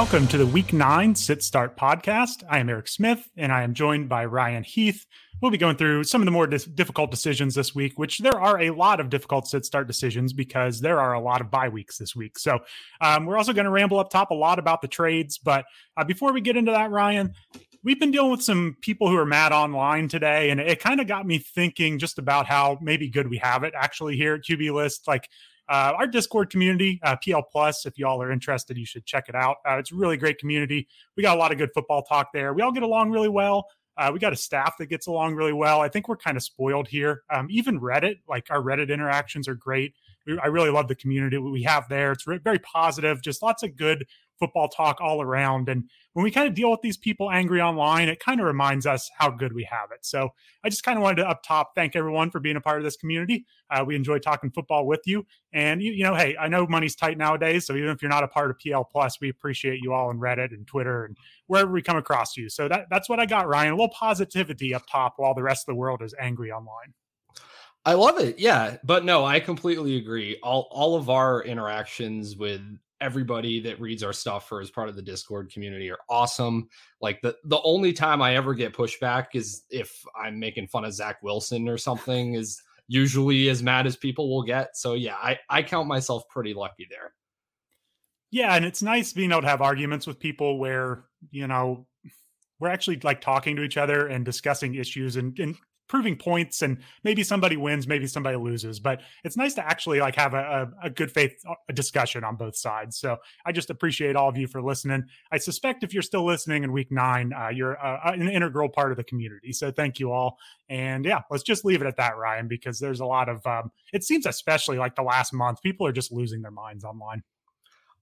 Welcome to the Week 9 Sit Start podcast. I am Eric Smith and I am joined by Ryan Heath. We'll be going through some of the more dis- difficult decisions this week, which there are a lot of difficult sit start decisions because there are a lot of bye weeks this week. So um, we're also going to ramble up top a lot about the trades. But uh, before we get into that, Ryan, we've been dealing with some people who are mad online today, and it kind of got me thinking just about how maybe good we have it actually here at QB List. Like uh, our Discord community, uh, PL Plus. If y'all are interested, you should check it out. Uh, it's a really great community. We got a lot of good football talk there. We all get along really well. Uh, we got a staff that gets along really well. I think we're kind of spoiled here. Um, even Reddit, like our Reddit interactions are great. We, I really love the community we have there. It's re- very positive, just lots of good football talk all around. And when we kind of deal with these people angry online, it kind of reminds us how good we have it. So I just kind of wanted to up top thank everyone for being a part of this community. Uh, we enjoy talking football with you. And you, you know, hey, I know money's tight nowadays, so even if you're not a part of PL Plus, we appreciate you all on Reddit and Twitter and wherever we come across you. So that, that's what I got, Ryan. A little positivity up top while the rest of the world is angry online. I love it. Yeah, but no, I completely agree. All all of our interactions with everybody that reads our stuff or is part of the Discord community are awesome. Like the the only time I ever get pushback is if I'm making fun of Zach Wilson or something is usually as mad as people will get. So yeah, I I count myself pretty lucky there. Yeah, and it's nice being able to have arguments with people where, you know, we're actually like talking to each other and discussing issues and, and proving points and maybe somebody wins maybe somebody loses but it's nice to actually like have a, a, a good faith uh, discussion on both sides. So i just appreciate all of you for listening. I suspect if you're still listening in week nine uh, you're uh, uh, an integral part of the community. So thank you all. And yeah let's just leave it at that ryan because there's a lot of um, it seems especially like the last month people are just losing their minds online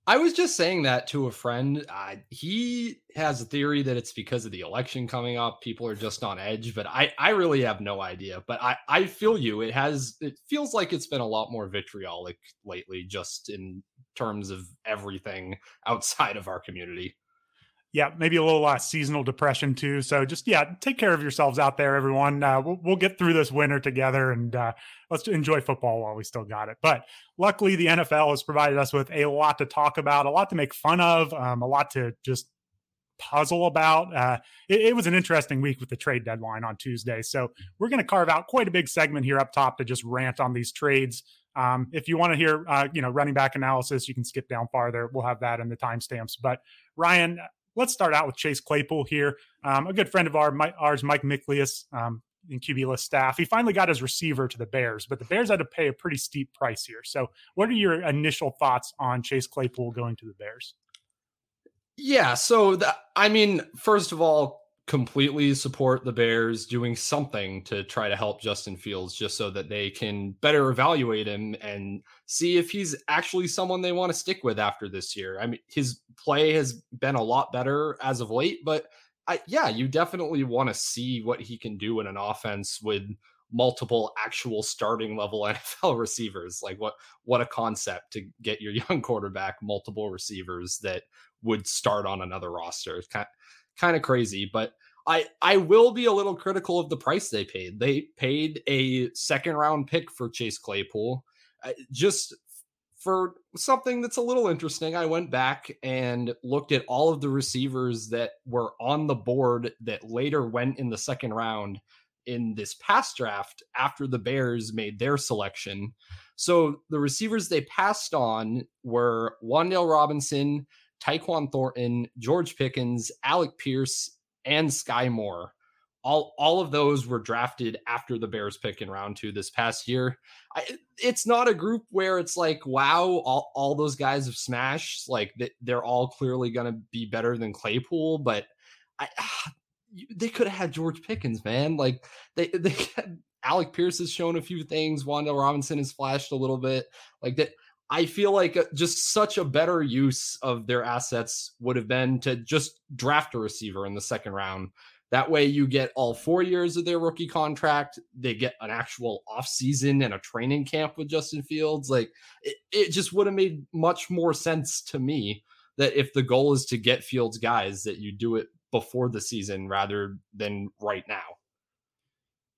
I was just saying that to a friend. Uh, he has a theory that it's because of the election coming up. People are just on edge, but I, I really have no idea. But I, I feel you. It has, it feels like it's been a lot more vitriolic lately, just in terms of everything outside of our community yeah, maybe a little uh, seasonal depression too. So just yeah, take care of yourselves out there, everyone. Uh, we'll, we'll get through this winter together, and uh, let's enjoy football while we still got it. But luckily, the NFL has provided us with a lot to talk about, a lot to make fun of, um, a lot to just puzzle about. Uh, it, it, was an interesting week with the trade deadline on Tuesday. So we're going to carve out quite a big segment here up top to just rant on these trades. Um, if you want to hear, uh, you know, running back analysis, you can skip down farther. We'll have that in the timestamps. But Ryan, let's start out with Chase Claypool here. Um, a good friend of our, my, ours, Mike Miklius, um, in QB list staff. He finally got his receiver to the Bears, but the Bears had to pay a pretty steep price here. So, what are your initial thoughts on Chase Claypool going to the Bears? Yeah, so that, I mean, first of all, completely support the Bears doing something to try to help Justin Fields just so that they can better evaluate him and see if he's actually someone they want to stick with after this year. I mean, his play has been a lot better as of late, but I, yeah, you definitely want to see what he can do in an offense with multiple actual starting level NFL receivers. Like what what a concept to get your young quarterback multiple receivers that would start on another roster. It's kind kind of crazy, but I I will be a little critical of the price they paid. They paid a second round pick for Chase Claypool. Just for something that's a little interesting, I went back and looked at all of the receivers that were on the board that later went in the second round in this past draft after the Bears made their selection. So the receivers they passed on were Wan'Dale Robinson, Tyquan Thornton, George Pickens, Alec Pierce, and Skyy Moore. All, all of those were drafted after the Bears pick in round two this past year. I, it's not a group where it's like, wow, all, all those guys have smashed. Like they're all clearly going to be better than Claypool, but I, they could have had George Pickens, man. Like they, they, Alec Pierce has shown a few things. Wan'Dale Robinson has flashed a little bit. Like that, I feel like uh, just such a better use of their assets would have been to just draft a receiver in the second round. That way, you get all four years of their rookie contract. They get an actual offseason and a training camp with Justin Fields. Like, it, it just would have made much more sense to me that if the goal is to get Fields guys, that you do it before the season rather than right now.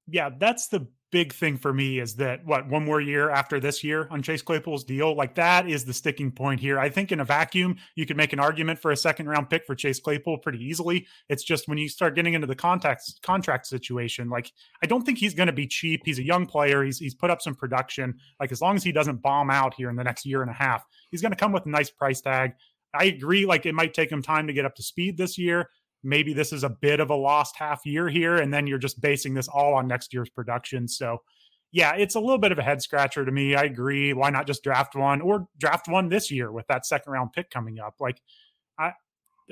Yeah, that's the big thing for me is that what one more year after this year on Chase Claypool's deal, like that is the sticking point here. I think in a vacuum, you could make an argument for a second round pick for Chase Claypool pretty easily. It's just when you start getting into the context contract situation, like I don't think he's going to be cheap. He's a young player. He's he's put up some production. Like as long as he doesn't bomb out here in the next year and a half, he's going to come with a nice price tag. I agree. Like it might take him time to get up to speed this year maybe this is a bit of a lost half year here, and then you're just basing this all on next year's production. So, yeah, it's a little bit of a head scratcher to me. I agree. Why not just draft one or draft one this year with that second round pick coming up? Like,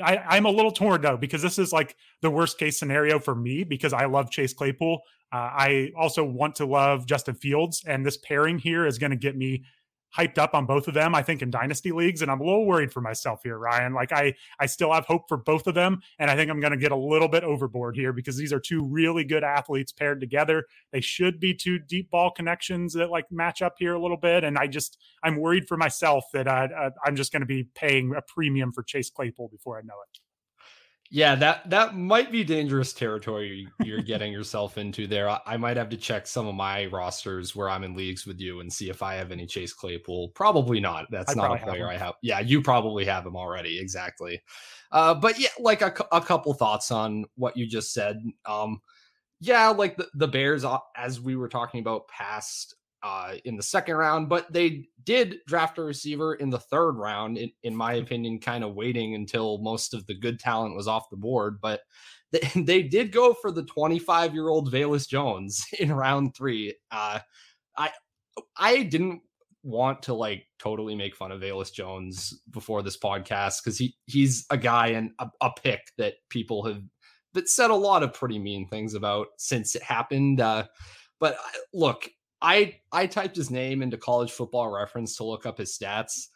I, I am a little torn though because this is like the worst case scenario for me because I love Chase Claypool. Uh, I also want to love Justin Fields, and this pairing here is going to get me hyped up on both of them, I think, in dynasty leagues. And I'm a little worried for myself here, Ryan. Like I I still have hope for both of them. And I think I'm gonna get a little bit overboard here because these are two really good athletes paired together. They should be two deep ball connections that like match up here a little bit. And I just I'm worried for myself that I, uh I'm just gonna be paying a premium for Chase Claypool before I know it. Yeah, that that might be dangerous territory you're getting yourself into there. I, I, might have to check some of my rosters where I'm in leagues with you and see if I have any Chase Claypool. Probably not. That's I not a player I have. Yeah, you probably have him already. Exactly. Uh, but yeah, like a, a couple thoughts on what you just said. Um, yeah, like the, the Bears, uh, as we were talking about past uh, in the second round, but they did draft a receiver in the third round, in, in my opinion, kind of waiting until most of the good talent was off the board. But they, they did go for the 25 year old Velus Jones in round three. Uh, I I didn't want to like totally make fun of Velus Jones before this podcast because he he's a guy and a, a, pick that people have that said a lot of pretty mean things about since it happened. Uh, but uh, look, I I typed his name into college football reference to look up his stats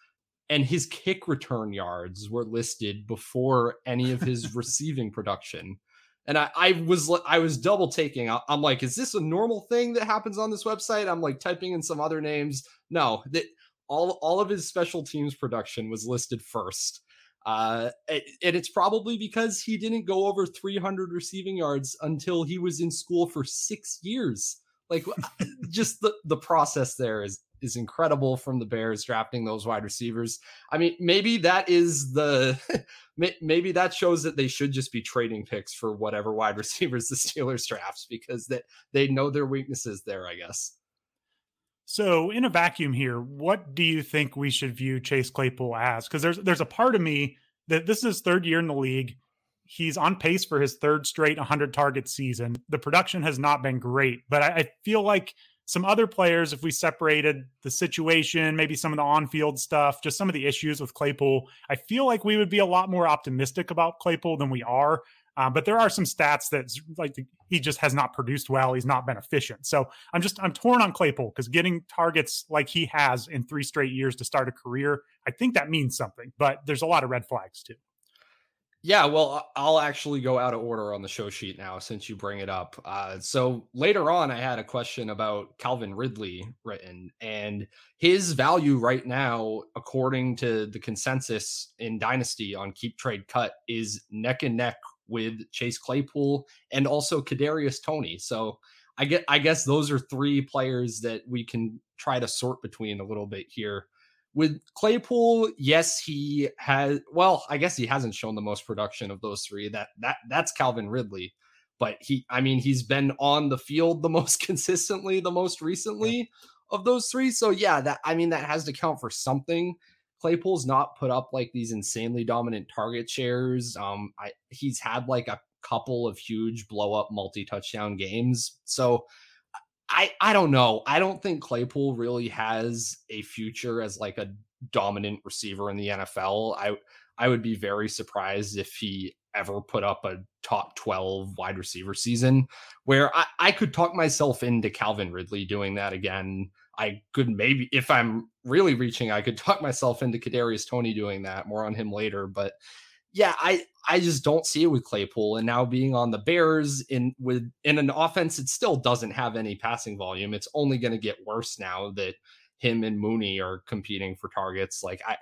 and his kick return yards were listed before any of his receiving production. And I, I was I was double taking. I'm like, is this a normal thing that happens on this website? I'm like typing in some other names. No, that all all of his special teams production was listed first. Uh, and it's probably because he didn't go over 300 receiving yards until he was in school for six years. Like uh, just the the process there is is incredible from the Bears drafting those wide receivers. I mean, maybe that is the maybe that shows that they should just be trading picks for whatever wide receivers the Steelers drafts because that they, know their weaknesses there, I guess. So, in a vacuum here, what do you think we should view Chase Claypool as? Because there's there's a part of me that this is third year in the league. He's on pace for his third straight 100 target season. The production has not been great, but I, I feel like some other players, if we separated the situation, maybe some of the on field stuff, just some of the issues with Claypool, I feel like we would be a lot more optimistic about Claypool than we are. Uh, but there are some stats that like he just has not produced well. He's not been efficient. So I'm just I'm torn on Claypool because getting targets like he has in three straight years to start a career, I think that means something. But there's a lot of red flags too. Yeah, well, I'll actually go out of order on the show sheet now since you bring it up. Uh, so later on, I had a question about Calvin Ridley written, and his value right now, according to the consensus in Dynasty on Keep Trade Cut, is neck and neck with Chase Claypool and also Kadarius Toney. So I get, I guess those are three players that we can try to sort between a little bit here. With Claypool, yes, he has. Well, I guess he hasn't shown the most production of those three. That that that's Calvin Ridley, but he, I mean, he's been on the field the most consistently, the most recently of those three. So yeah, that I mean, that has to count for something. Claypool's not put up like these insanely dominant target shares. Um, I he's had like a couple of huge blow up multi touchdown games. So I I don't know. I don't think Claypool really has a future as like a dominant receiver in the NFL. I I would be very surprised if he ever put up a top 12 wide receiver season where I, I could talk myself into Calvin Ridley doing that again. I could maybe if I'm really reaching, I could talk myself into Kadarius Toney doing that. More on him later. But yeah, I I just don't see it with Claypool. And now being on the Bears in with in an offense it still doesn't have any passing volume. It's only going to get worse now that him and Mooney are competing for targets. Like I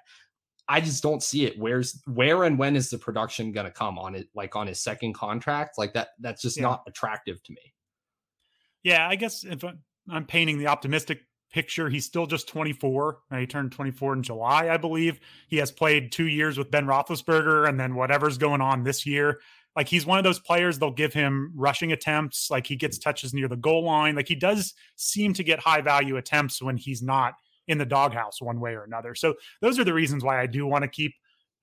I just don't see it. Where's where and when is the production going to come on it? Like on his second contract, like that. That's just yeah. not attractive to me. Yeah, I guess if I'm painting the optimistic picture. He's still just 24. He turned 24 in July, I believe. He has played two years with Ben Roethlisberger, and then whatever's going on this year. Like he's one of those players. They'll give him rushing attempts. Like he gets touches near the goal line. Like he does seem to get high value attempts when he's not in the doghouse one way or another. So those are the reasons why I do want to keep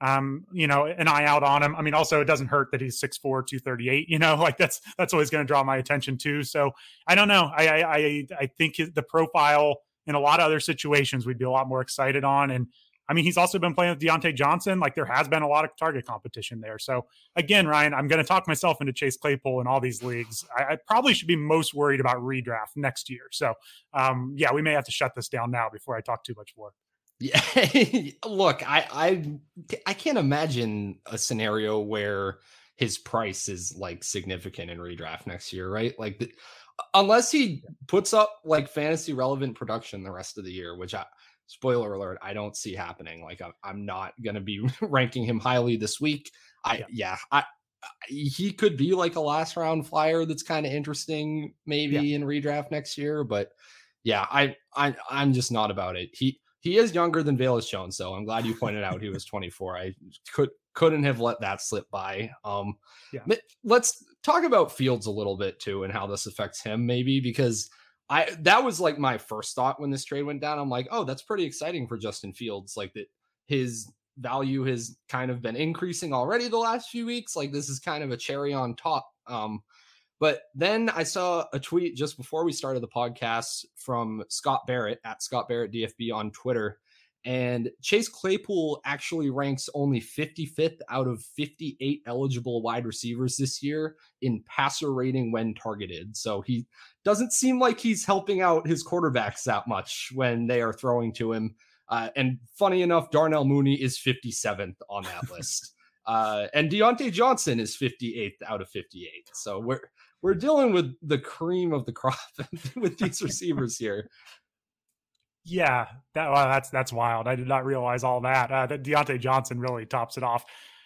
um, you know, an eye out on him. I mean, also it doesn't hurt that he's 6'4, 238, you know, like that's that's always going to draw my attention too. So I don't know. I I I think the profile in a lot of other situations we'd be a lot more excited on. And I mean, he's also been playing with Diontae Johnson. Like there has been a lot of target competition there. So again, Ryan, I'm going to talk myself into Chase Claypool in all these leagues. I, I probably should be most worried about redraft next year. So um, yeah, we may have to shut this down now before I talk too much more. Yeah, look, I I I can't imagine a scenario where his price is like significant in redraft next year, right? Like the, unless he puts up like fantasy relevant production the rest of the year, which I spoiler alert, I don't see happening. Like I'm, I'm not gonna be ranking him highly this week. I yeah, yeah I, he could be like a last round flyer that's kind of interesting maybe yeah. in redraft next year, but yeah, I I I'm just not about it. He he is younger than Velus Jones, so I'm glad you pointed out he was 24. I could couldn't have let that slip by. Um, yeah. let's talk about Fields a little bit too, and how this affects him, maybe because I that was like my first thought when this trade went down. I'm like, oh, that's pretty exciting for Justin Fields. Like that his value has kind of been increasing already the last few weeks. Like this is kind of a cherry on top. Um, but then I saw a tweet just before we started the podcast from Scott Barrett at Scott Barrett DFB on Twitter. And Chase Claypool actually ranks only 55th out of 58 eligible wide receivers this year in passer rating when targeted. So he doesn't seem like he's helping out his quarterbacks that much when they are throwing to him. Uh, and funny enough, Darnell Mooney is 57th on that list. Uh, and Diontae Johnson is 58th out of 58. So we're we're dealing with the cream of the crop with these receivers here. Yeah, that well, that's that's wild. I did not realize all that. Uh, that Diontae Johnson really tops it off.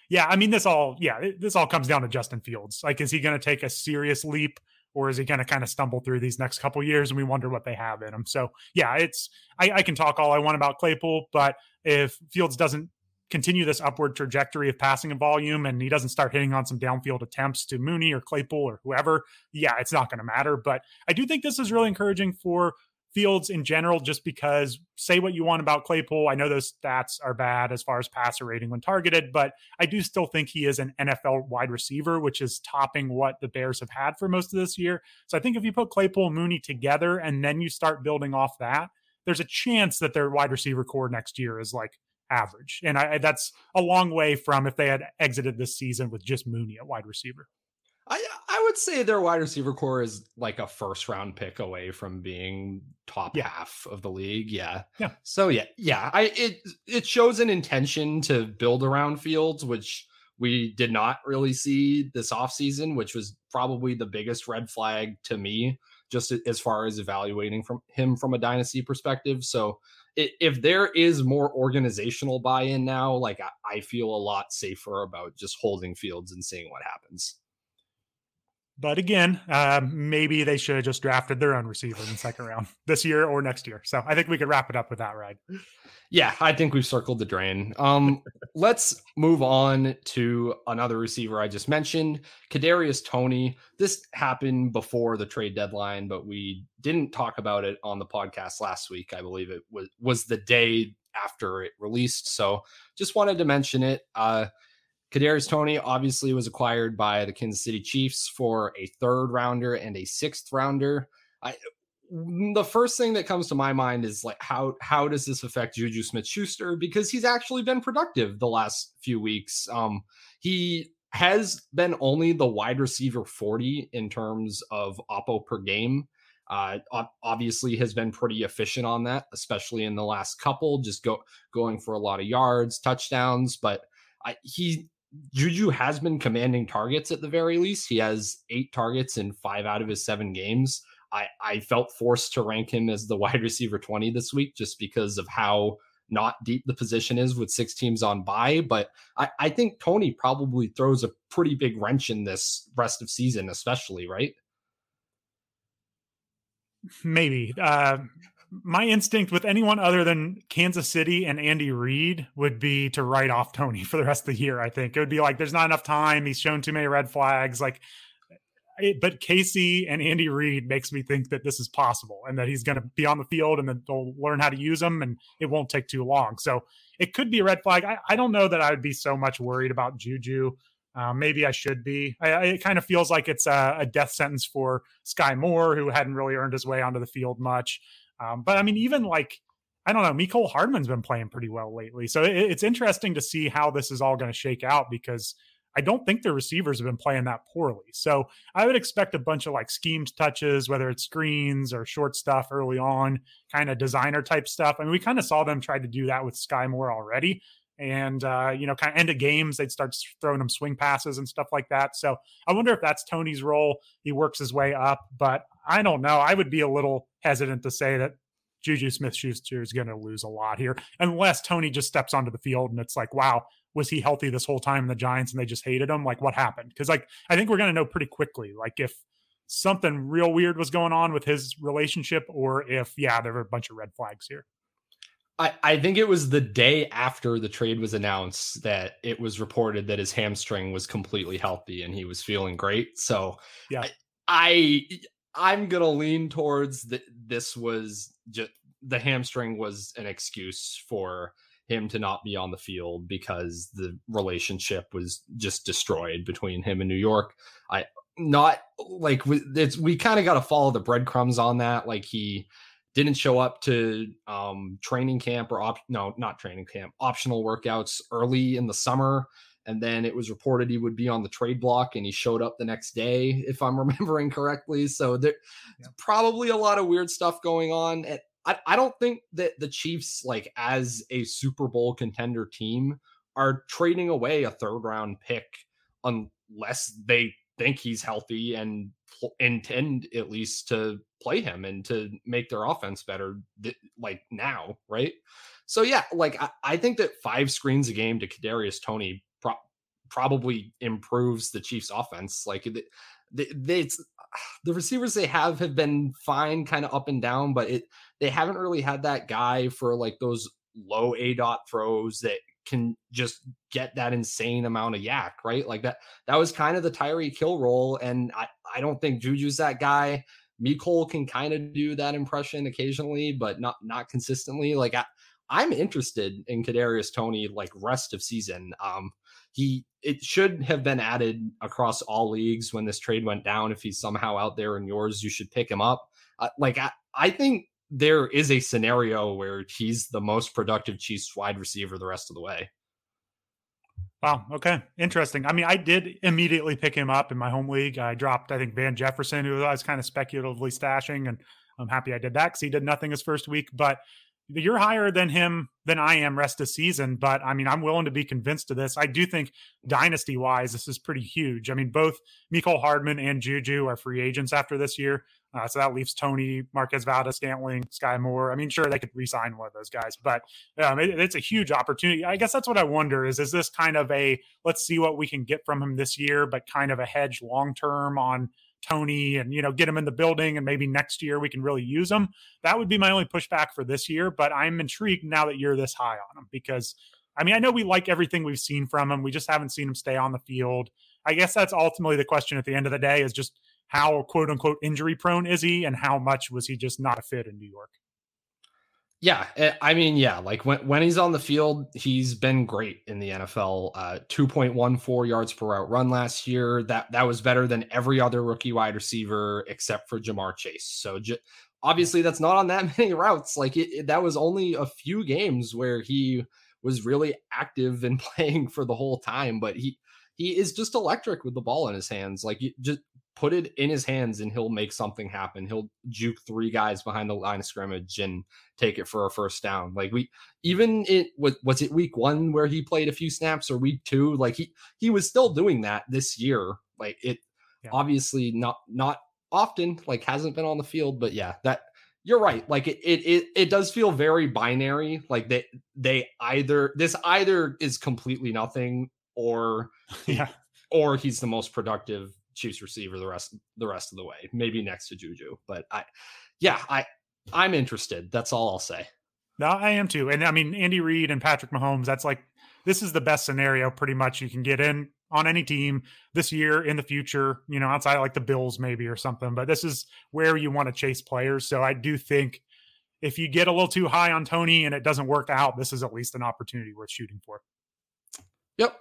Yeah, I mean this all. Yeah, this all comes down to Justin Fields. Like, is he going to take a serious leap, or is he going to kind of stumble through these next couple years, and we wonder what they have in him? So, yeah, it's I, I can talk all I want about Claypool, but if Fields doesn't continue this upward trajectory of passing volume and he doesn't start hitting on some downfield attempts to Mooney or Claypool or whoever, yeah, it's not going to matter. But I do think this is really encouraging for Fields in general, just because say what you want about Claypool. I know those stats are bad as far as passer rating when targeted, but I do still think he is an NFL wide receiver, which is topping what the Bears have had for most of this year. So I think if you put Claypool and Mooney together and then you start building off that, there's a chance that their wide receiver corps next year is like average. And I, that's a long way from if they had exited this season with just Mooney at wide receiver. I I would say their wide receiver corps is like a first round pick away from being top yeah. half of the league. Yeah. Yeah. So yeah, yeah. I it it shows an intention to build around Fields, which we did not really see this offseason, which was probably the biggest red flag to me, just as far as evaluating from him from a dynasty perspective. So if there is more organizational buy-in now, like I, feel a lot safer about just holding fields and seeing what happens. But again, uh, maybe they should have just drafted their own receiver in the second round this year or next year. So I think we could wrap it up with that, right? Yeah, I think we've circled the drain. Um, let's move on to another receiver I just mentioned, Kadarius Toney. This happened before the trade deadline, but we didn't talk about it on the podcast last week. I believe it was was the day after it released. So just wanted to mention it. Uh, Kadarius Toney obviously was acquired by the Kansas City Chiefs for a third rounder and a sixth rounder. I the first thing that comes to my mind is like how how does this affect Juju Smith Schuster because he's actually been productive the last few weeks. Um, he has been only the wide receiver 40 in terms of oppo per game. Uh, obviously has been pretty efficient on that, especially in the last couple, just go going for a lot of yards, touchdowns. But I, he Juju has been commanding targets at the very least. He has eight targets in five out of his seven games. I, I felt forced to rank him as the wide receiver 20 this week just because of how not deep the position is with six teams on bye. But I, I think Toney probably throws a pretty big wrench in this rest of season, especially, right? maybe. Uh, my instinct with anyone other than Kansas City and Andy Reid would be to write off Toney for the rest of the year. I think it would be like there's not enough time. He's shown too many red flags. Like, but KC and Andy Reid makes me think that this is possible and that he's going to be on the field and that they'll learn how to use them and it won't take too long. So it could be a red flag. I, I don't know that I would be so much worried about Juju. Uh, maybe I should be. I, I, it kind of feels like it's a, a, death sentence for Skyy Moore, who hadn't really earned his way onto the field much. Um, but I mean, even like I don't know, Mecole Hardman's been playing pretty well lately, so it, it's interesting to see how this is all going to shake out because I don't think the receivers have been playing that poorly. So I would expect a bunch of like schemed touches, whether it's screens or short stuff early on, kind of designer type stuff. I mean, we kind of saw them try to do that with Skyy Moore already. And uh, you know, kind of end of games, they'd start throwing them swing passes and stuff like that. So I wonder if that's Toney's role. He works his way up, but I don't know. I would be a little hesitant to say that Juju Smith Schuster is going to lose a lot here, unless Toney just steps onto the field and it's like, wow, was he healthy this whole time in the Giants and they just hated him? Like, what happened? Because, like, I think we're going to know pretty quickly, like, if something real weird was going on with his relationship or if, yeah, there were a bunch of red flags here. I, I think it was the day after the trade was announced that it was reported that his hamstring was completely healthy and he was feeling great. So, yeah, I, I I'm gonna lean towards that. This was just the hamstring was an excuse for him to not be on the field because the relationship was just destroyed between him and New York. I not like it's we kind of got to follow the breadcrumbs on that. Like he didn't show up to um training camp or op no not training camp optional workouts early in the summer and then it was reported he would be on the trade block and he showed up the next day if i'm remembering correctly so there's yeah. probably a lot of weird stuff going on and I, I don't think that the chiefs like as a super bowl contender team are trading away a third round pick unless they think he's healthy and pl- intend at least to play him and to make their offense better th- like now right so yeah like I, I think that five screens a game to Kadarius Toney probably improves the Chiefs' offense. Like they the receivers they have have been fine, kind of up and down, but it they haven't really had that guy for like those low aDOT throws that can just get that insane amount of YAC, right? Like that that was kind of the Tyreek Hill role, and I I don't think Juju's that guy. Mecole can kind of do that impression occasionally, but not not consistently. Like I, I'm interested in Kadarius Toney like rest of season. Um, he it should have been added across all leagues when this trade went down. If he's somehow out there in yours, you should pick him up. Uh, like I, I think there is a scenario where he's the most productive Chiefs wide receiver the rest of the way. Wow. Okay. Interesting. I mean, I did immediately pick him up in my home league. I dropped, I think, Van Jefferson, who I was kind of speculatively stashing, and I'm happy I did that because he did nothing his first week. But you're higher than him than I am rest of season, but I mean, I'm willing to be convinced of this. I do think dynasty wise, this is pretty huge. I mean, both Mecole Hardman and Juju are free agents after this year. Uh, so that leaves Toney, Marquez Valdes, Scantling, Skyy Moore. I mean, sure, they could resign one of those guys, but um, it, it's a huge opportunity. I guess that's what I wonder is, is this kind of a, let's see what we can get from him this year, but kind of a hedge long term on Toney and you know get him in the building and maybe next year we can really use him. That would be my only pushback for this year, but I'm intrigued now that you're this high on him because I mean I know we like everything we've seen from him. We just haven't seen him stay on the field. I guess that's ultimately the question at the end of the day is just how quote unquote injury prone is he and how much was he just not a fit in New York? Yeah, eh, I mean, yeah, like when, when he's on the field, he's been great in the NFL. Uh, 2.14 yards per route run last year. That that was better than every other rookie wide receiver except for Ja'Marr Chase. So obviously, that's not on that many routes. Like it, it, that was only a few games where he was really active and playing for the whole time. But he he is just electric with the ball in his hands. Like just put it in his hands and he'll make something happen. He'll juke three guys behind the line of scrimmage and take it for a first down. Like we even it was was it week one where he played a few snaps or week two? Like he he was still doing that this year. Like it yeah. obviously not not often, like hasn't been on the field, but yeah, that you're right. Like it, it, it, it does feel very binary. Like they, they either this either is completely nothing, or yeah, or he's the most productive Chiefs receiver the rest the rest of the way, maybe next to Juju. But I, yeah, I I'm interested. That's all I'll say. No, I am too. And I mean, Andy Reid and Patrick Mahomes. That's like this is the best scenario, pretty much. You can get in on any team this year in the future. You know, outside of like the Bills maybe or something. But this is where you want to chase players. So I do think if you get a little too high on Toney and it doesn't work out, this is at least an opportunity worth shooting for. Yep.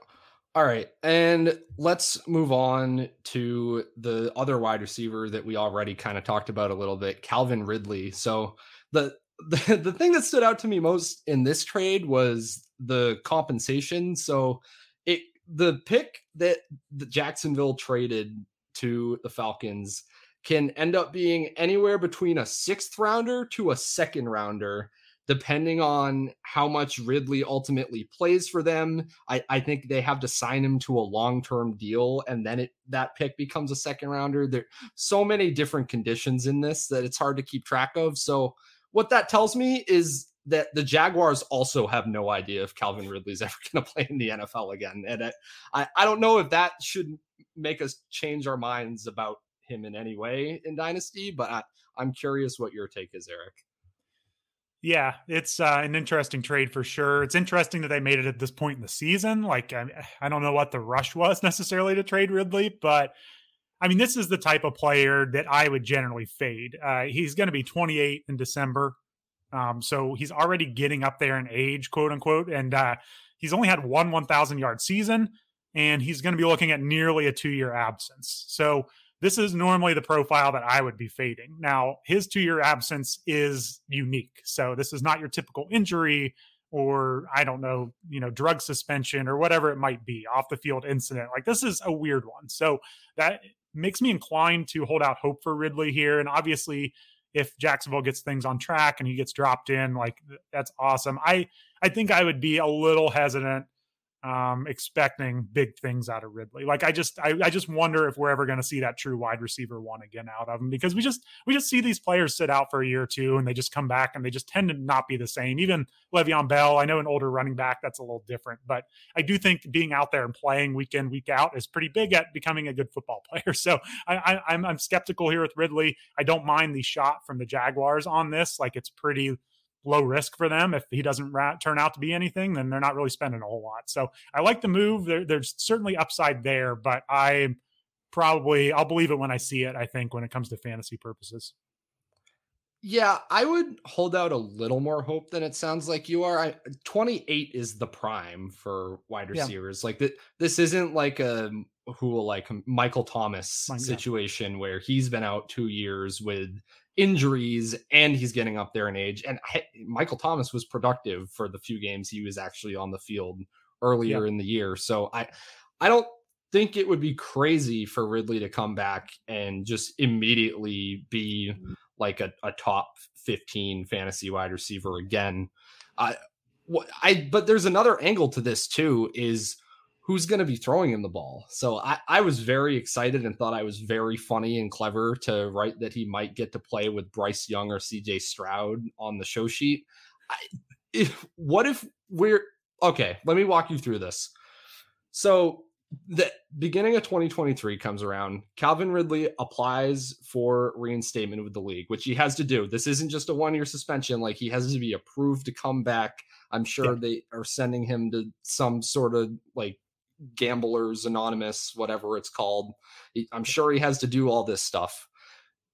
All right. And let's move on to the other wide receiver that we already kind of talked about a little bit, Calvin Ridley. So the the, the thing that stood out to me most in this trade was the compensation. So it the pick that the Jacksonville traded to the Falcons can end up being anywhere between a sixth rounder to a second rounder depending on how much Ridley ultimately plays for them. I, I think they have to sign him to a long-term deal, and then it that pick becomes a second rounder. There so many different conditions in this that it's hard to keep track of. So what that tells me is that the Jaguars also have no idea if Calvin Ridley's ever going to play in the NFL again. And I, I don't know if that should make us change our minds about him in any way in Dynasty, but I, I'm curious what your take is, Eric. Yeah, it's uh, an interesting trade for sure. It's interesting that they made it at this point in the season. Like, I, I don't know what the rush was necessarily to trade Ridley, but I mean, this is the type of player that I would generally fade. Uh, he's going to be 28 in December. Um, so he's already getting up there in age, quote unquote. And uh, he's only had one 1,000 yard season, and he's going to be looking at nearly a two year absence. So this is normally the profile that I would be fading. Now, his two year absence is unique. So this is not your typical injury or I don't know, you know, drug suspension or whatever it might be, off the field incident. Like this is a weird one. So that makes me inclined to hold out hope for Ridley here. And obviously, if Jacksonville gets things on track and he gets dropped in, like that's awesome. I I think I would be a little hesitant um, expecting big things out of Ridley. Like I just I, I just wonder if we're ever going to see that true wide receiver one again out of him because we just we just see these players sit out for a year or two and they just come back and they just tend to not be the same. Even Le'Veon Bell, I know an older running back that's a little different, but I do think being out there and playing week in week out is pretty big at becoming a good football player. So I, I I'm I'm skeptical here with Ridley. I don't mind the shot from the Jaguars on this. Like it's pretty low risk for them. If he doesn't ra- turn out to be anything, then they're not really spending a whole lot. So I like the move. There, there's certainly upside there, but I probably I'll believe it when I see it. I think when it comes to fantasy purposes. Yeah, I would hold out a little more hope than it sounds like you are. I, 28 is the prime for wide receivers. Yeah. Like that, this isn't like a who will like Michael Thomas Mine, situation yeah. where he's been out two years with injuries and he's getting up there in age. And Michael Thomas was productive for the few games he was actually on the field earlier in the year. So I I don't think it would be crazy for Ridley to come back and just immediately be mm-hmm. like a, a top 15 fantasy wide receiver again. I I but there's another angle to this too is who's going to be throwing him the ball. So I, I was very excited and thought I was very funny and clever to write that he might get to play with Bryce Young or CJ Stroud on the show sheet. I, if, what if we're okay? Let me walk you through this. So the beginning of 2023 comes around. Calvin Ridley applies for reinstatement with the league, which he has to do. This isn't just a one year suspension. Like he has to be approved to come back. I'm sure yeah. they are sending him to some sort of like Gamblers Anonymous, whatever it's called. I'm sure he has to do all this stuff.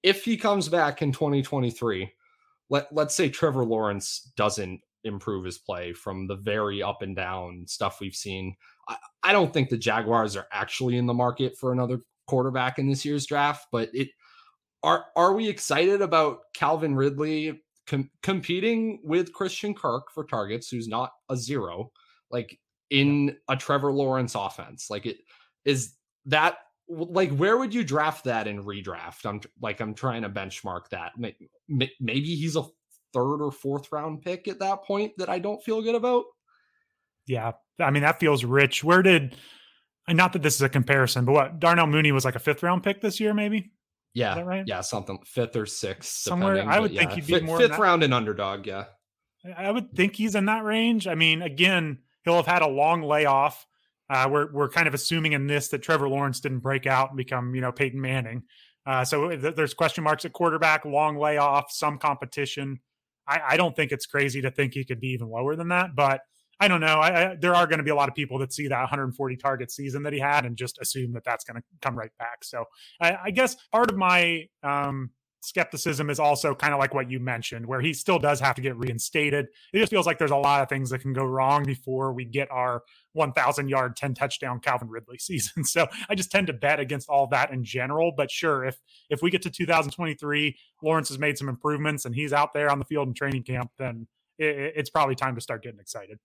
If he comes back in 2023, let let's say Trevor Lawrence doesn't improve his play from the very up and down stuff we've seen. I, I don't think the Jaguars are actually in the market for another quarterback in this year's draft, but it are are we excited about Calvin Ridley com- competing with Christian Kirk for targets, who's not a zero? Like in a Trevor Lawrence offense? Like it is that like where would you draft that in redraft? I'm like I'm trying to benchmark that. Maybe he's a third or fourth round pick at that point that I don't feel good about. Yeah, I mean that feels rich. Where did and not that this is a comparison, but what Darnell Mooney was like a fifth round pick this year, maybe. Yeah, right. Yeah, something fifth or sixth. Somewhere, I would think he'd be F- more fifth round and underdog. Yeah, I would think he's in that range. I mean, again, he'll have had a long layoff. Uh, we're we're kind of assuming in this that Trevor Lawrence didn't break out and become you know Peyton Manning. Uh, so th- there's question marks at quarterback, long layoff, some competition. I, I, don't think it's crazy to think he could be even lower than that, but I don't know. I, I, there are going to be a lot of people that see that 140 target season that he had and just assume that that's going to come right back. So I, guess part of my um, skepticism is also kind of like what you mentioned, where he still does have to get reinstated. It just feels like there's a lot of things that can go wrong before we get our 1,000 yard, 10 touchdown Calvin Ridley season. So I just tend to bet against all that in general. But sure, if if we get to 2023, Lawrence has made some improvements and he's out there on the field in training camp, then it, it's probably time to start getting excited.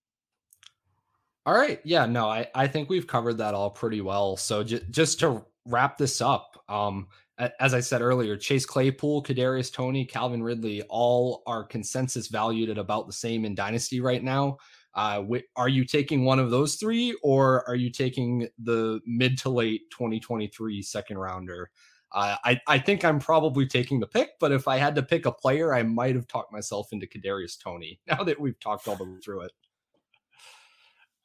All right. Yeah, no, I, I think we've covered that all pretty well. So j- just to wrap this up, um, as I said earlier, Chase Claypool, Kadarius Toney, Calvin Ridley, all are consensus valued at about the same in Dynasty right now. Uh, are you taking one of those three, or are you taking the mid to late 2023 second rounder? Uh, I I think I'm probably taking the pick, but if I had to pick a player, I might have talked myself into Kadarius Toney. Now that we've talked all the way through it,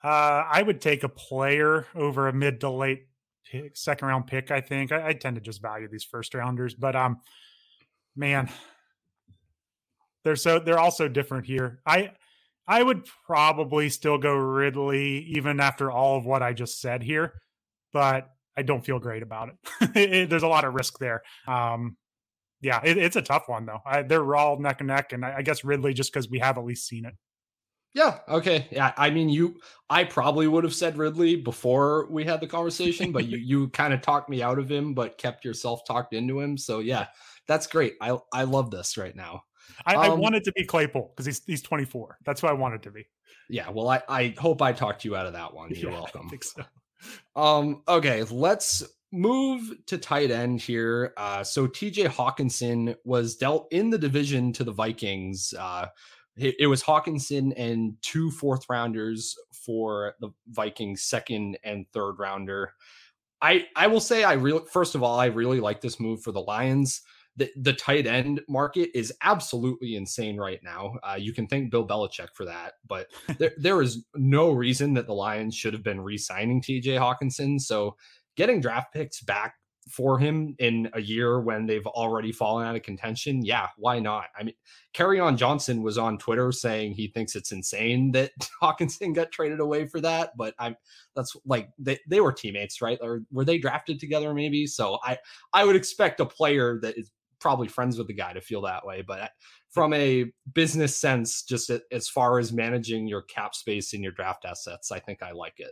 uh, I would take a player over a mid to late pick, second round pick. I think I, I tend to just value these first rounders, but um, man, they're so they're also different here. I I would probably still go Ridley even after all of what I just said here, but I don't feel great about it. it there's a lot of risk there. Um, yeah, it, it's a tough one though. I, they're all neck and neck, and I, I guess Ridley just because we have at least seen it. Yeah. Okay. Yeah. I mean, you. I probably would have said Ridley before we had the conversation, but you you kind of talked me out of him, but kept yourself talked into him. So yeah, that's great. I I love this right now. I, um, I wanted to be Claypool because he's he's 24. That's who I wanted to be. Yeah. Well, I I hope I talked you out of that one. You're yeah, welcome. So. Um. Okay. Let's move to tight end here. Uh, so TJ Hockenson was dealt in the division to the Vikings. Uh, it, was Hockenson and two fourth rounders for the Vikings, second and third rounder. I I will say I really first of all I really like this move for the Lions. The the tight end market is absolutely insane right now. Uh, you can thank Bill Belichick for that, but there there is no reason that the Lions should have been re-signing T.J. Hockenson. So getting draft picks back for him in a year when they've already fallen out of contention, yeah, why not? I mean, Kerryon Johnson was on Twitter saying he thinks it's insane that Hockenson got traded away for that, but I'm that's like they, they were teammates, right? Or were they drafted together maybe? So I I would expect a player that is probably friends with the guy to feel that way, but uh, from a business sense, just as far as managing your cap space and your draft assets, I think I like it.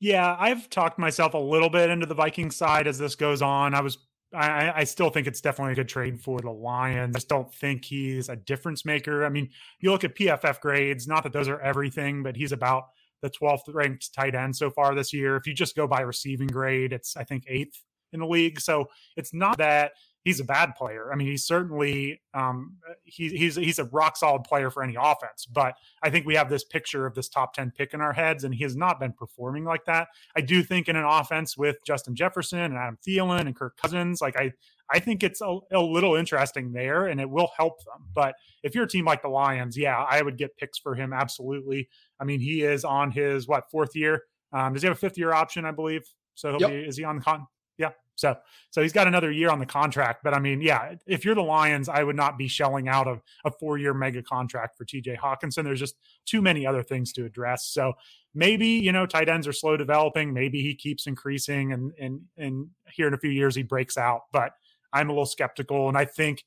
Yeah, I've talked myself a little bit into the Viking side as this goes on. I was I, I, still think it's definitely a good trade for the Lions. I just don't think he's a difference maker. I mean, you look at PFF grades, not that those are everything, but he's about the 12th ranked tight end so far this year. If you just go by receiving grade, it's I think eighth in the league. So it's not that he's a bad player. I mean, he's certainly um, he, he's he's a rock solid player for any offense. But I think we have this picture of this top ten pick in our heads, and he has not been performing like that. I do think in an offense with Justin Jefferson and Adam Thielen and Kirk Cousins, like I I think it's a, a little interesting there, and it will help them. But if you're a team like the Lions, yeah, I would get picks for him absolutely. I mean, he is on his what fourth year. Um, does he have a fifth year option? I believe so. Yep. Be, is he on the con? Yeah. So so he's got another year on the contract. But I mean, yeah, if you're the Lions, I would not be shelling out a, a four year mega contract for TJ Hockenson. There's just too many other things to address. So maybe, you know, tight ends are slow developing. Maybe he keeps increasing and and and here in a few years he breaks out. But I'm a little skeptical. And I think,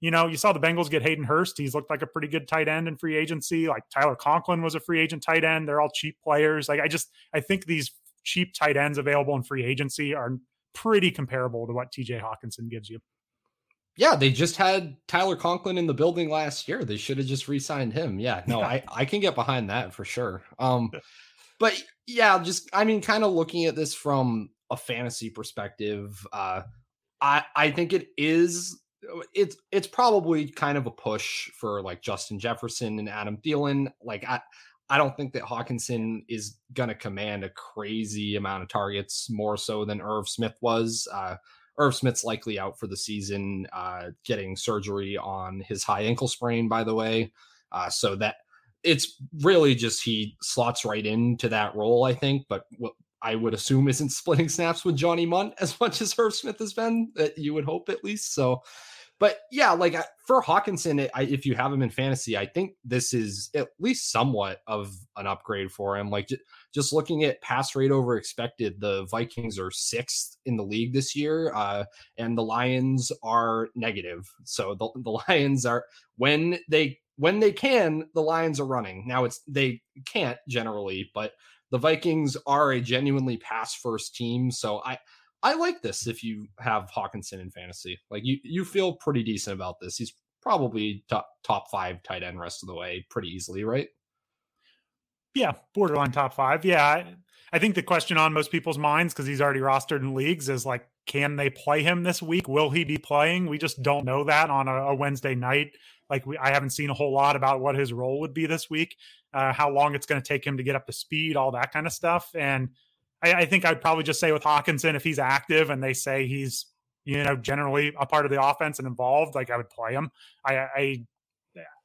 you know, you saw the Bengals get Hayden Hurst. He's looked like a pretty good tight end in free agency. Like Tyler Conklin was a free agent tight end. They're all cheap players. Like I just I think these cheap tight ends available in free agency are pretty comparable to what TJ Hockenson gives you. Yeah, they just had Tyler Conklin in the building last year. They should have just re-signed him. Yeah, no, I I can get behind that for sure. Um, but yeah, just I mean, kind of looking at this from a fantasy perspective, uh, I I think it is it's it's probably kind of a push for like Justin Jefferson and Adam Thielen. Like I I don't think that Hockenson is going to command a crazy amount of targets more so than Irv Smith was. Uh, Irv Smith's likely out for the season, uh, getting surgery on his high ankle sprain, by the way. Uh, so that it's really just he slots right into that role, I think. But what I would assume isn't splitting snaps with Johnny Mundt as much as Irv Smith has been, that you would hope at least. So, but yeah, like for Hockenson, I, if you have him in fantasy, I think this is at least somewhat of an upgrade for him. Like just looking at pass rate over expected, the Vikings are sixth in the league this year, uh, and the Lions are negative. So the, the Lions are when they when they can, the Lions are running. Now it's they can't generally, but the Vikings are a genuinely pass first team. So I I like this if you have Hockenson in fantasy. Like you you feel pretty decent about this. He's probably top top five tight end rest of the way pretty easily, right? Yeah, borderline top five. Yeah. I, I think the question on most people's minds, because he's already rostered in leagues, is like, can they play him this week? Will he be playing? We just don't know that on a, a Wednesday night. Like we, I haven't seen a whole lot about what his role would be this week, uh, how long it's going to take him to get up to speed, all that kind of stuff. And I, I think I'd probably just say with Hockenson, if he's active and they say he's you know generally a part of the offense and involved, like I would play him. I I,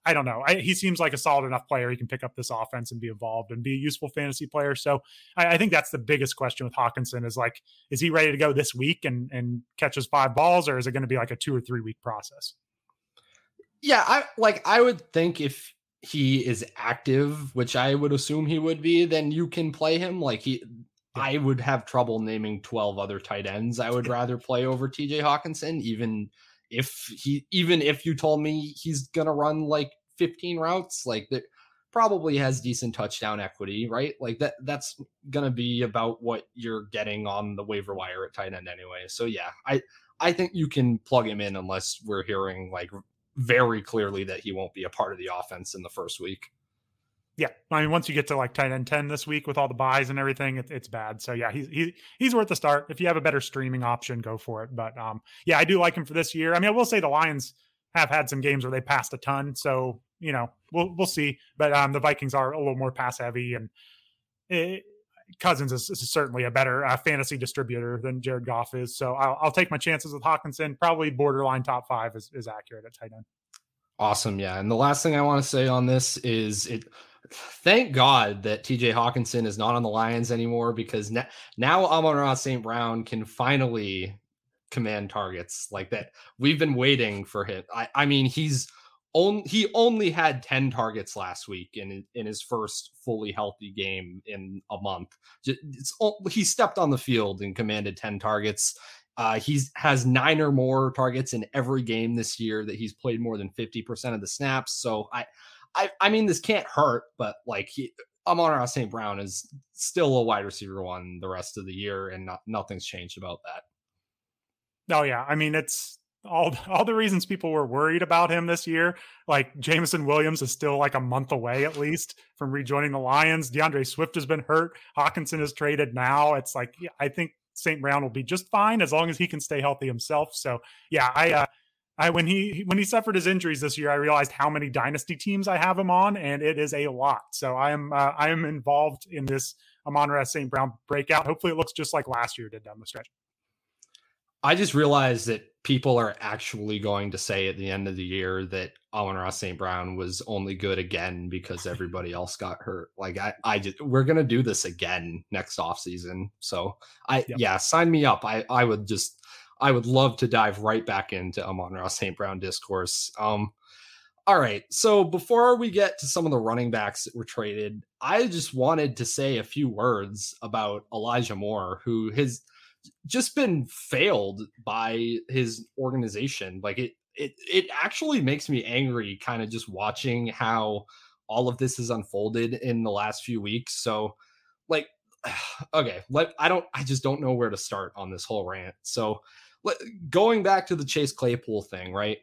I don't know. I, he seems like a solid enough player. He can pick up this offense and be involved and be a useful fantasy player. So I, I, think that's the biggest question with Hockenson is like, is he ready to go this week and and catch catches five balls, or is it going to be like a two or three week process? Yeah, I like I would think if he is active, which I would assume he would be, then you can play him. Like he I would have trouble naming 12 other tight ends I would rather play over TJ Hockenson, even if he even if you told me he's gonna run like 15 routes, like that probably has decent touchdown equity, right? Like that that's gonna be about what you're getting on the waiver wire at tight end anyway. So yeah, I I think you can plug him in unless we're hearing like very clearly that he won't be a part of the offense in the first week. Yeah, I mean, once you get to like tight end ten this week with all the byes and everything, it, it's bad. So yeah, he's he, he's worth the start. If you have a better streaming option, go for it. But um, yeah, I do like him for this year. I mean, I will say the Lions have had some games where they passed a ton, so you know we'll we'll see. But um, the Vikings are a little more pass heavy, and it, Cousins is, is, certainly a better uh, fantasy distributor than Jared Goff is. So I'll, I'll, take my chances with Hockenson. Probably borderline top five is, is accurate at tight end. Awesome. Yeah. And the last thing I want to say on this is it thank God that TJ Hockenson is not on the Lions anymore because now, now Amon-Ra St. Brown can finally command targets like that. We've been waiting for him. I, I mean, he's only he only had 10 targets last week in in his first fully healthy game in a month. It's, he stepped on the field and commanded 10 targets. Uh, he's has nine or more targets in every game this year that he's played more than 50% of the snaps. So I I I mean this can't hurt, but like he Amon-Ra St. Brown is still a wide receiver one the rest of the year, and not, nothing's changed about that. Oh yeah, I mean it's all all the reasons people were worried about him this year. Like Jameson Williams is still like a month away at least from rejoining the Lions. DeAndre Swift has been hurt. Hockenson is traded now. It's like I think St. Brown will be just fine as long as he can stay healthy himself. So yeah, I uh, I when he when he suffered his injuries this year, I realized how many dynasty teams I have him on, and it is a lot. So I am uh, I am involved in this Amon-Ra St. Brown breakout. Hopefully, it looks just like last year did down the stretch. I just realized that people are actually going to say at the end of the year that Amon-Ra St. Brown was only good again because everybody else got hurt. Like I, I just we're gonna do this again next off season. So I yep. yeah, sign me up. I I would just I would love to dive right back into Amon-Ra St. Brown discourse. Um, all right. So before we get to some of the running backs that were traded, I just wanted to say a few words about Elijah Moore, who has just been failed by his organization. Like it, it, it actually makes me angry, kind of just watching how all of this has unfolded in the last few weeks. So, like, okay, let I don't, I just don't know where to start on this whole rant. So, going back to the Chase Claypool thing, right?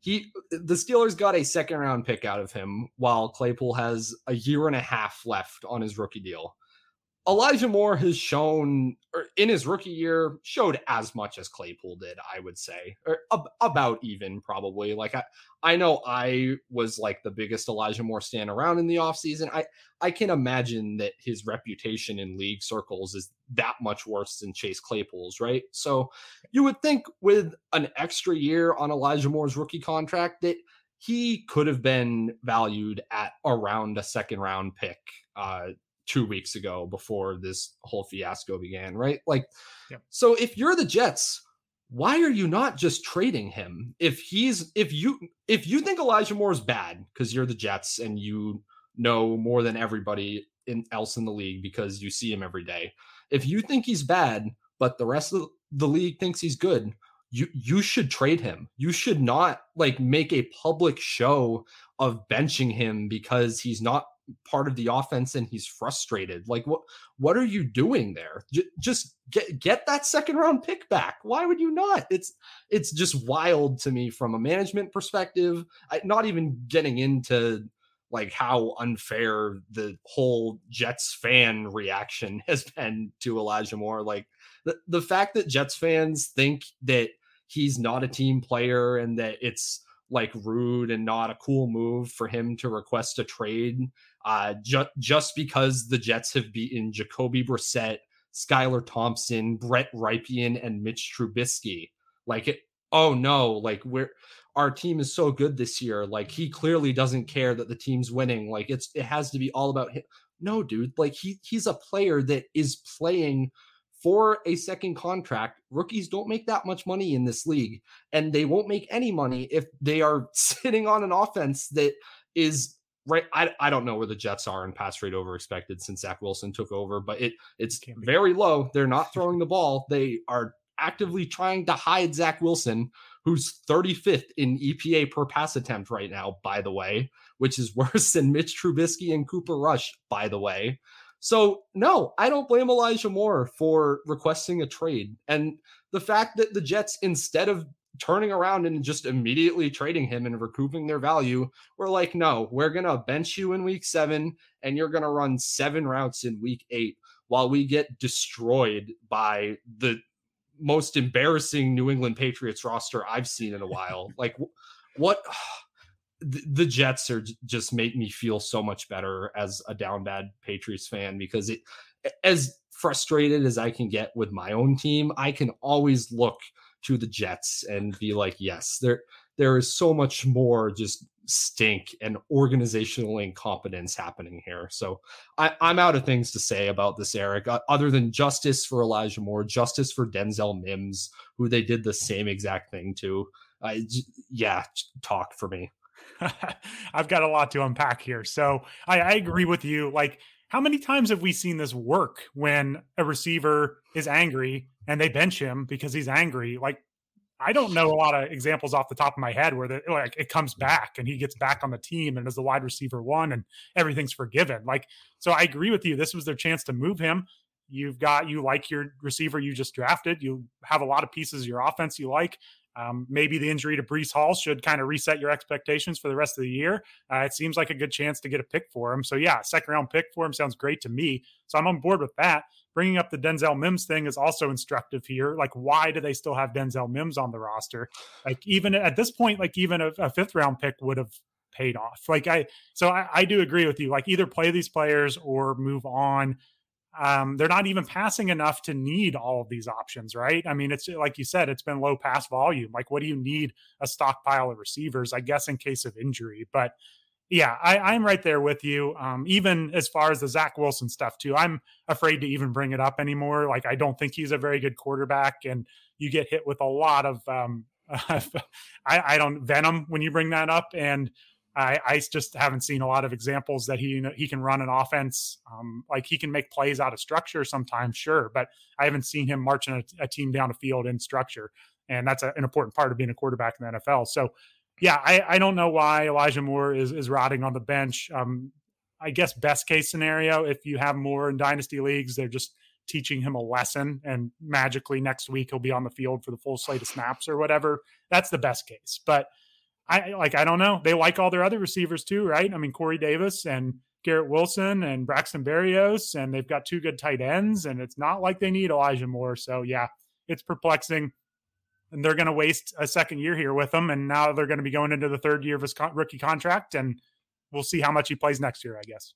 He the Steelers got a second round pick out of him while Claypool has a year and a half left on his rookie deal. Elijah Moore has shown, or in his rookie year, showed as much as Claypool did, I would say, or ab- about even probably. Like I, I know I was like the biggest Elijah Moore stand around in the offseason. I, I can imagine that his reputation in league circles is that much worse than Chase Claypool's, right? So you would think with an extra year on Elijah Moore's rookie contract that he could have been valued at around a second round pick uh, two weeks ago before this whole fiasco began, right? Like, so if you're the Jets, why are you not just trading him? If he's if you if you think Elijah Moore is bad because you're the Jets and you know more than everybody in, else in the league because you see him every day. If you think he's bad, but the rest of the league thinks he's good, you you should trade him. You should not like make a public show of benching him because he's not part of the offense and he's frustrated. Like what what are you doing there? J- just get get that second round pick back. Why would you not? It's it's just wild to me from a management perspective. I, not even getting into like how unfair the whole Jets fan reaction has been to Elijah Moore. Like the, the fact that Jets fans think that he's not a team player and that it's like rude and not a cool move for him to request a trade uh, ju- just because the Jets have beaten Jacoby Brissett, Skylar Thompson, Brett Rypien, and Mitch Trubisky. Like it, oh no, like we're our team is so good this year. Like he clearly doesn't care that the team's winning. Like it's it has to be all about him. No, dude, like he he's a player that is playing for a second contract. Rookies don't make that much money in this league, and they won't make any money if they are sitting on an offense that is right. I, I don't know where the Jets are in pass rate over expected since Zach Wilson took over, but it it's very low. They're not throwing the ball. They are actively trying to hide Zach Wilson, who's 35th in EPA per pass attempt right now, by the way, which is worse than Mitch Trubisky and Cooper Rush, by the way. So, no, I don't blame Elijah Moore for requesting a trade. And the fact that the Jets, instead of turning around and just immediately trading him and recouping their value, we're like, no, we're going to bench you in week seven and you're going to run seven routes in week eight while we get destroyed by the most embarrassing New England Patriots roster I've seen in a while. like, what? the Jets are just make me feel so much better as a down bad Patriots fan because it as frustrated as I can get with my own team, I can always look to the Jets and be like, yes, there there is so much more just stink and organizational incompetence happening here. So I, am out of things to say about this, Eric, other than justice for Elijah Moore, justice for Denzel Mims, who they did the same exact thing to. Uh, yeah, talk for me. I've got a lot to unpack here. So I, I agree with you. Like, how many times have we seen this work when a receiver is angry and they bench him because he's angry? Like, I don't know a lot of examples off the top of my head where the, like it comes mm-hmm. back and he gets back on the team and as the wide receiver one and everything's forgiven. Like, so I agree with you. This was their chance to move him. You've got you like your receiver you just drafted. You have a lot of pieces of your offense you like. Um, maybe the injury to Breece Hall should kind of reset your expectations for the rest of the year. Uh, it seems like a good chance to get a pick for him. So, yeah, second round pick for him sounds great to me. So, I'm on board with that. Bringing up the Denzel Mims thing is also instructive here. Like, why do they still have Denzel Mims on the roster? Like, even at this point, like, even a, a fifth round pick would have paid off. Like, I, so I, I do agree with you. Like, either play these players or move on um, they're not even passing enough to need all of these options, right? I mean, it's like you said, it's been low pass volume. Like, what do you need a stockpile of receivers? I guess in case of injury, but yeah, I, am right there with you. Um, even as far as the Zach Wilson stuff too, I'm afraid to even bring it up anymore. Like, I don't think he's a very good quarterback, and you get hit with a lot of um, I, I don't venom when you bring that up, and I, I just haven't seen a lot of examples that he he can run an offense um, like he can make plays out of structure sometimes, sure, but I haven't seen him marching a, a team down a field in structure, and that's a, an important part of being a quarterback in the NFL. So, yeah, I, I don't know why Elijah Moore is is rotting on the bench. Um, I guess best case scenario, if you have more in dynasty leagues, they're just teaching him a lesson, and magically next week he'll be on the field for the full slate of snaps or whatever. That's the best case, but I like I don't know. They like all their other receivers too, right? I mean, Corey Davis and Garrett Wilson and Braxton Berrios, and they've got two good tight ends, and it's not like they need Elijah Moore. So yeah, it's perplexing. And they're going to waste a second year here with him, and now they're going to be going into the third year of his rookie contract, and we'll see how much he plays next year, I guess.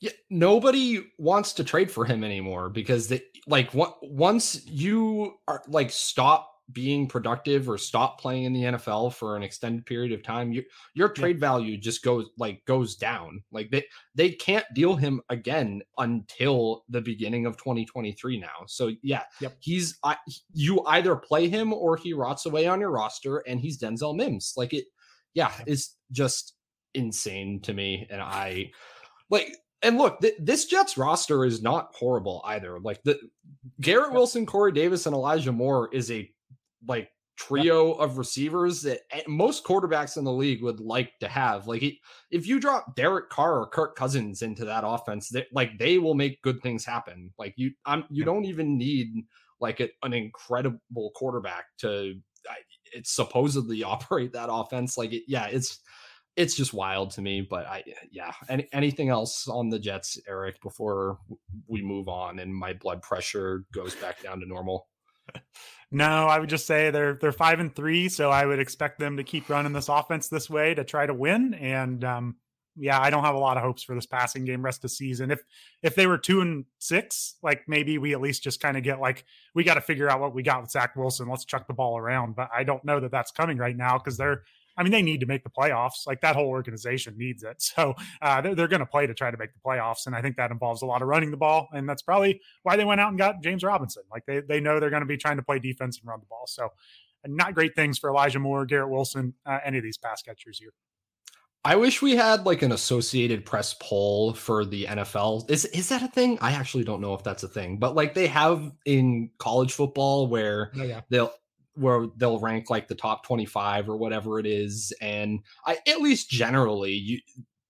Yeah, nobody wants to trade for him anymore because they like once you are like stop being productive or stop playing in the NFL for an extended period of time, your your trade yeah. value just goes like goes down. Like they they can't deal him again until the beginning of 2023 now. So yeah, yep. he's I, you either play him or he rots away on your roster and he's Denzel Mims. Like it yeah, it's just insane to me and I like and look, th- this Jets roster is not horrible either. Like the Garrett Wilson, Corey Davis, and Elijah Moore is a like trio of receivers that most quarterbacks in the league would like to have. Like if you drop Derek Carr or Kirk Cousins into that offense, they, like they will make good things happen. Like you, I'm you don't even need like a, an incredible quarterback to it's supposedly operate that offense. Like it, yeah, it's it's just wild to me. But I, yeah. Any, anything else on the Jets, Eric, before we move on and my blood pressure goes back down to normal? No, I would just say they're they're five and three, so I would expect them to keep running this offense this way to try to win. And um, yeah, I don't have a lot of hopes for this passing game rest of season. If if they were two and six, like maybe we at least just kind of get like we got to figure out what we got with Zach Wilson. Let's chuck the ball around. But I don't know that that's coming right now because they're I mean, they need to make the playoffs. Like that whole organization needs it. So uh, they're, they're going to play to try to make the playoffs. And I think that involves a lot of running the ball. And that's probably why they went out and got James Robinson. Like they, they know they're going to be trying to play defense and run the ball. So not great things for Elijah Moore, Garrett Wilson, uh, any of these pass catchers here. I wish we had like an Associated Press poll for the NFL. Is is that a thing? I actually don't know if that's a thing, but like they have in college football where oh, yeah. they'll where they'll rank like the top 25 or whatever it is and i at least generally you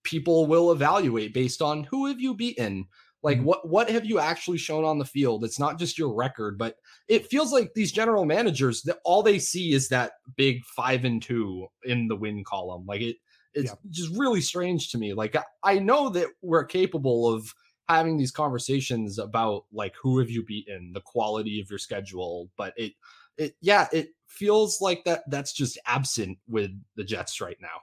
people will evaluate based on who have you beaten like mm-hmm. what what have you actually shown on the field it's not just your record but it feels like these general managers that all they see is that big 5 and 2 in the win column like it it's yeah. just really strange to me like I, I know that we're capable of having these conversations about like who have you beaten the quality of your schedule but it it yeah, it feels like that that's just absent with the Jets right now.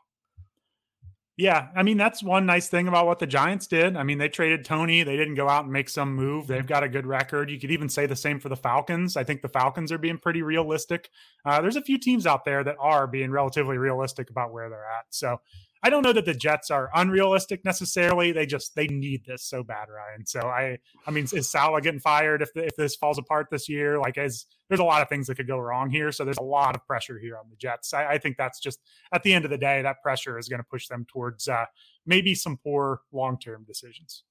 Yeah, I mean that's one nice thing about what the Giants did. I mean, they traded Toney, They didn't go out and make some move. They've got a good record. You could even say the same for the Falcons. I think the Falcons are being pretty realistic. Uh, there's a few teams out there that are being relatively realistic about where they're at. So I don't know that the Jets are unrealistic necessarily. They just they need this so bad, Ryan. So I I mean, is Saleh getting fired if if this falls apart this year? Like, as there's a lot of things that could go wrong here. So there's a lot of pressure here on the Jets. I, I think that's just at the end of the day, that pressure is going to push them towards uh, maybe some poor long term decisions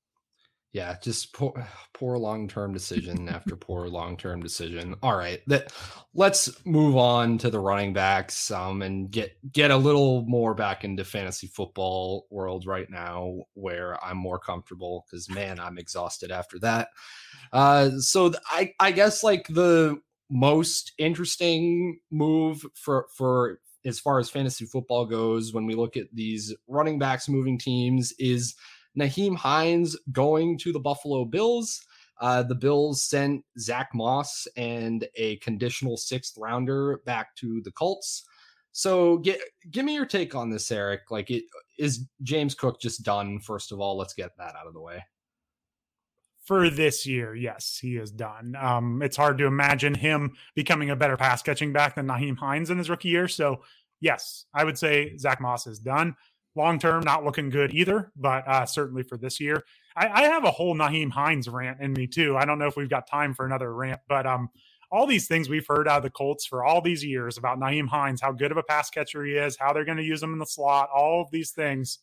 yeah just poor poor long-term decision after poor long-term decision. All right that let's move on to the running backs um and get get a little more back into fantasy football world right now where i'm more comfortable because man i'm exhausted after that. Uh so i i guess like the most interesting move for for as far as fantasy football goes when we look at these running backs moving teams is Nyheim Hines going to the Buffalo Bills. Uh, the Bills sent Zach Moss and a conditional sixth rounder back to the Colts. So get give me your take on this, Eric. Like it is James Cook just done? First of all, let's get that out of the way. For this year, yes, he is done. Um, it's hard to imagine him becoming a better pass catching back than Nyheim Hines in his rookie year. So yes, I would say Zach Moss is done long term, not looking good either, but uh, certainly for this year. I, I, have a whole Nyheim Hines rant in me too. I don't know if we've got time for another rant, but um, all these things we've heard out of the Colts for all these years about Nyheim Hines, how good of a pass catcher he is, how they're going to use him in the slot, all of these things.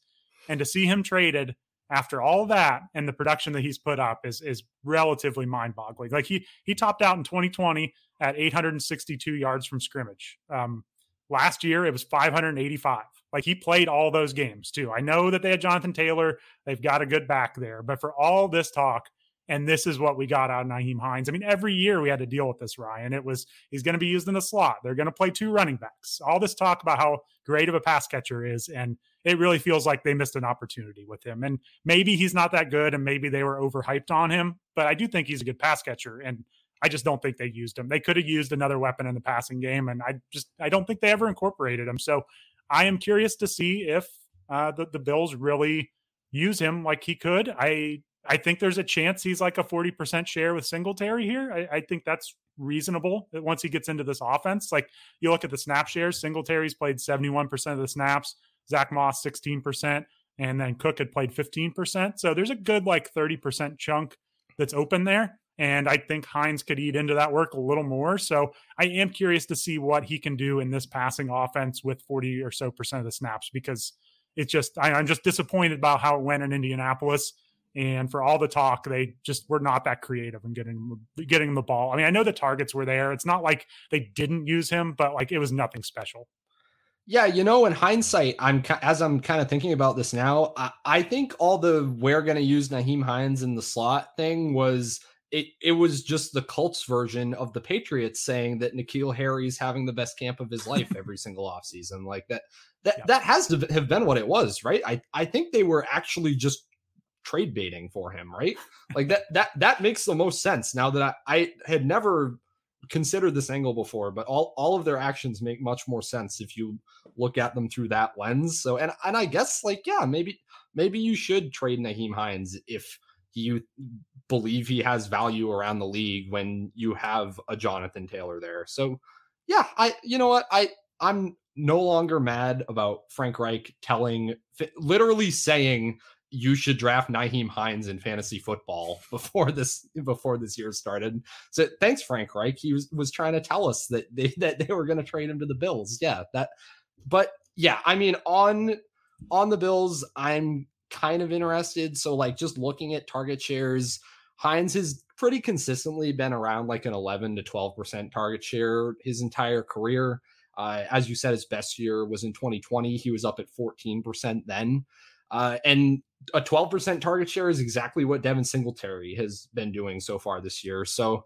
And to see him traded after all that and the production that he's put up is is relatively mind boggling. Like he he topped out in 2020 at 862 yards from scrimmage. Um, last year it was 585. Like he played all those games too. I know that they had Jonathan Taylor. They've got a good back there. But for all this talk, and this is what we got out of Nyheim Hines. I mean, every year we had to deal with this, Ryan. It was he's going to be used in the slot. They're going to play two running backs. All this talk about how great of a pass catcher is, and it really feels like they missed an opportunity with him. And maybe he's not that good, and maybe they were overhyped on him. But I do think he's a good pass catcher, and I just don't think they used him. They could have used another weapon in the passing game, and I just I don't think they ever incorporated him. So I am curious to see if uh, the the Bills really use him like he could. I I think there's a chance he's like a 40% share with Singletary here. I, I, think that's reasonable that once he gets into this offense. Like you look at the snap shares, Singletary's played 71% of the snaps, Zach Moss 16%, and then Cook had played 15%. So there's a good like 30% chunk that's open there. And I think Hines could eat into that work a little more. So I am curious to see what he can do in this passing offense with 40 or so percent of the snaps because it's just, I, I'm just disappointed about how it went in Indianapolis. And for all the talk, they just were not that creative in getting getting the ball. I mean, I know the targets were there. It's not like they didn't use him, but like it was nothing special. Yeah, you know, in hindsight, I'm as I'm kind of thinking about this now, I, I think all the we're going to use Nyheim Hines in the slot thing was it it was just the Colts version of the Patriots saying that N'Keal Harry's having the best camp of his life every single offseason. Like that that yeah. that has to have been what it was, right? I I think they were actually just trade baiting for him, right? like that that that makes the most sense now that I, I had never considered this angle before, but all all of their actions make much more sense if you look at them through that lens. So and and I guess like yeah, maybe maybe you should trade Nyheim Hines if you believe he has value around the league when you have a Jonathan Taylor there. So yeah, I you know what I I'm no longer mad about Frank Reich telling literally saying you should draft Nyheim Hines in fantasy football before this before this year started. So thanks Frank Reich. He was, was trying to tell us that they that they were going to trade him to the Bills. Yeah, that but yeah, I mean on on the Bills, I'm kind of interested. So like just looking at target shares, Hines has pretty consistently been around like an 11 to 12% target share his entire career. Uh, as you said, his best year was in 2020. He was up at 14% then. Uh, and a 12% target share is exactly what Devin Singletary has been doing so far this year. So,